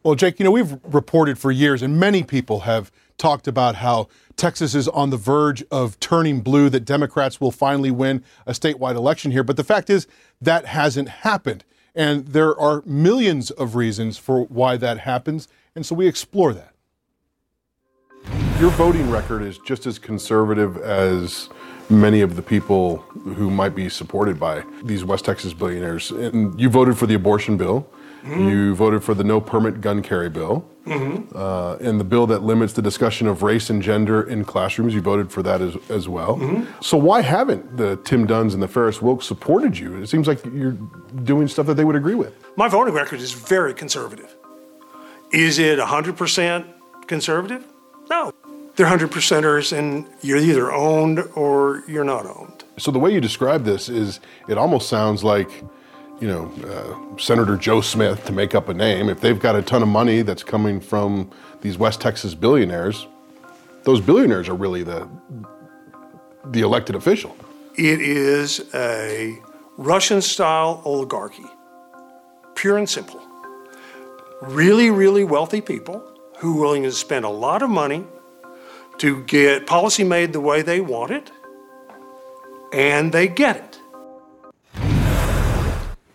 Well, Jake, you know, we've reported for years, and many people have talked about how Texas is on the verge of turning blue, that Democrats will finally win a statewide election here. But the fact is, that hasn't happened. And there are millions of reasons for why that happens. And so we explore that. Your voting record is just as conservative as many of the people who might be supported by these West Texas billionaires. And you voted for the abortion bill. Mhm. You voted for the no permit gun carry bill. Mhm. Uh, and the bill that limits the discussion of race and gender in classrooms, you voted for that as, as well. Mhm. So why haven't the Tim Dunns and the Farris Wilks supported you? It seems like you're doing stuff that they would agree with. My voting record is very conservative. Is it 100% conservative? No. They're 100 percenters, and you're either owned or you're not owned. So the way you describe this is, it almost sounds like, you know, uh, Senator Joe Smith to make up a name. If they've got a ton of money that's coming from these West Texas billionaires, those billionaires are really the the elected official. It is a Russian style oligarchy, pure and simple. Really, really wealthy people who are willing to spend a lot of money to get policy made the way they want it, and they get it.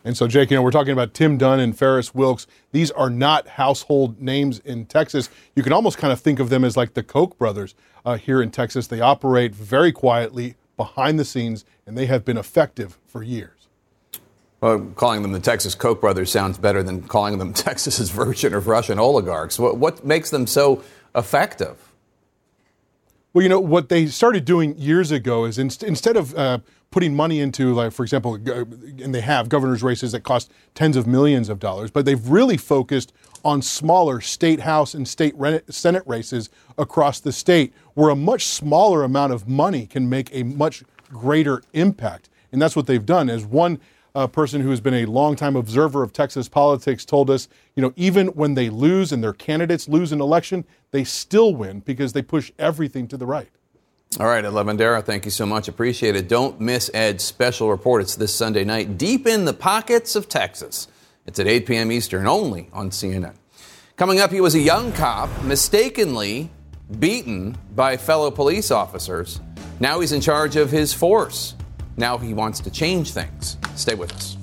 And so, Jake, you know, we're talking about Tim Dunn and Farris Wilks. These are not household names in Texas. You can almost kind of think of them as like the Koch brothers uh, here in Texas. They operate very quietly behind the scenes, and they have been effective for years. Well, calling them the Texas Koch brothers sounds better than calling them [LAUGHS] Texas's version of Russian oligarchs. What, what makes them so effective? Well, you know, what they started doing years ago is inst- instead of uh, putting money into, like, for example, and they have governor's races that cost tens of millions of dollars, but they've really focused on smaller state house and state senate races across the state where a much smaller amount of money can make a much greater impact. And that's what they've done. As one uh, person who has been a longtime observer of Texas politics told us, you know, even when they lose and their candidates lose an election, they still win because they push everything to the right. All right, Ed thank you so much. Appreciate it. Don't miss Ed's special report. It's this Sunday night, deep in the pockets of Texas. It's at 8 p.m. Eastern, only on CNN. Coming up, he was a young cop mistakenly beaten by fellow police officers. Now he's in charge of his force. Now he wants to change things. Stay with us.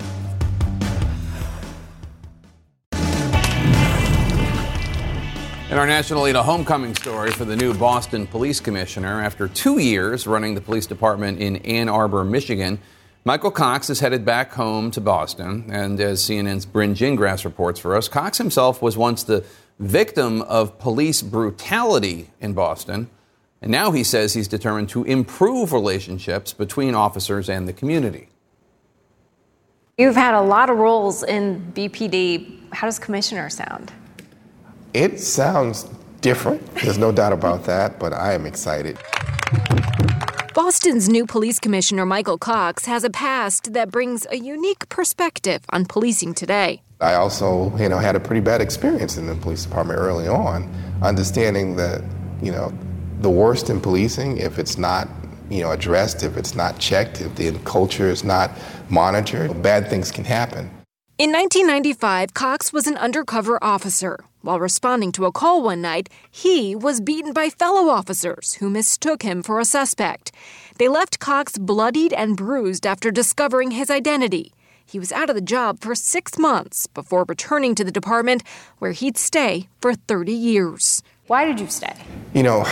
In our National Lead, a homecoming story for the new Boston Police Commissioner. After two years running the police department in Ann Arbor, Michigan, Michael Cox is headed back home to Boston. And as CNN's Brynn Gingras reports for us, Cox himself was once the victim of police brutality in Boston. And now he says he's determined to improve relationships between officers and the community. You've had a lot of roles in BPD. How does commissioner sound? It sounds different. There's no doubt about that, but I am excited. Boston's new police commissioner, Michael Cox, has a past that brings a unique perspective on policing today. I also, you know, had a pretty bad experience in the police department early on, understanding that, you know, the worst in policing, if it's not you know, addressed, if it's not checked, if the culture is not monitored, bad things can happen. In 1995, Cox was an undercover officer. While responding to a call one night, he was beaten by fellow officers who mistook him for a suspect. They left Cox bloodied and bruised after discovering his identity. He was out of the job for six months before returning to the department, where he'd stay for 30 years. Why did you stay? You know,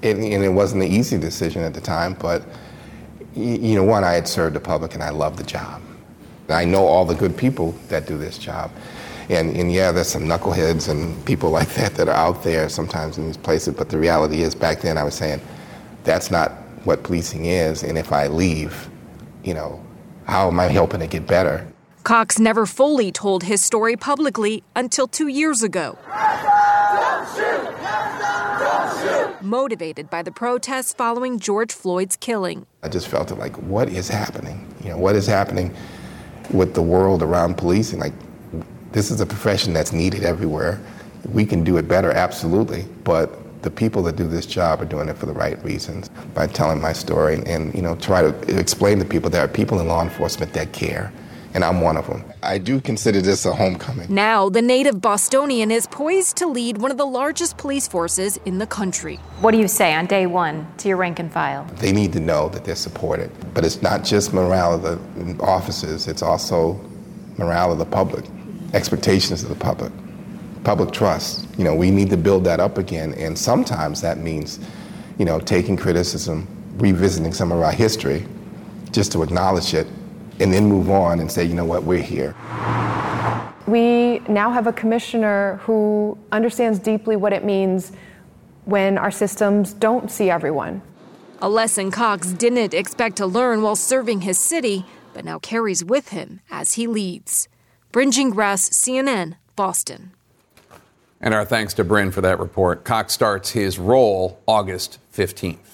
it, and it wasn't an easy decision at the time, but you know, one, I had served the public and I loved the job. I know all the good people that do this job. And, and yeah, there's some knuckleheads and people [LAUGHS] like that that are out there sometimes in these places, but the reality is back then I was saying, that's not what policing is, and if I leave, you know, how am I helping it get better? Cox never fully told his story publicly until two years ago. Motivated by the protests following George Floyd's killing. I just felt like, what is happening? You know, what is happening with the world around policing? Like, this is a profession that's needed everywhere. We can do it better, absolutely, but the people that do this job are doing it for the right reasons by telling my story and, you know, try to explain to people there are people in law enforcement that care and I'm one of them. I do consider this a homecoming. Now, the native Bostonian is poised to lead one of the largest police forces in the country. What do you say on day one to your rank and file? They need to know that they're supported. But it's not just morale of the officers, it's also morale of the public, expectations of the public, public trust. You know, we need to build that up again, and sometimes that means, you know, taking criticism, revisiting some of our history, just to acknowledge it and then move on and say, you know what, we're here. We now have a commissioner who understands deeply what it means when our systems don't see everyone. A lesson Cox didn't expect to learn while serving his city, but now carries with him as he leads. Brynn Gingras, CNN, Boston. And our thanks to Brynn for that report. Cox starts his role August 15th.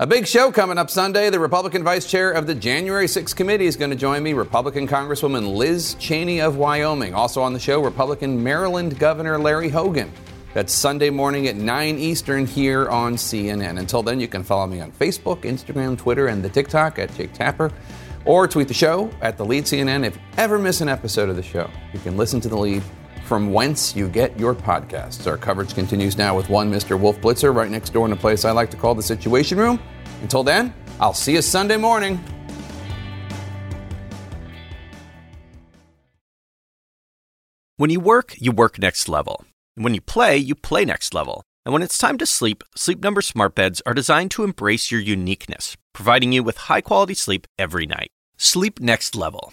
A big show coming up Sunday. The Republican vice chair of the January 6th committee is going to join me, Republican Congresswoman Liz Cheney of Wyoming. Also on the show, Republican Maryland Governor Larry Hogan. That's Sunday morning at 9 Eastern here on CNN. Until then, you can follow me on Facebook, Instagram, Twitter, and the TikTok at Jake Tapper, or tweet the show at the lead CNN. If you ever miss an episode of the show, you can listen to the lead from whence you get your podcasts. Our coverage continues now with one Mr. Wolf Blitzer right next door in a place I like to call the Situation Room. Until then, I'll see you Sunday morning. When you work, you work next level. And when you play, you play next level. And when it's time to sleep, Sleep Number smart beds are designed to embrace your uniqueness, providing you with high-quality sleep every night. Sleep next level.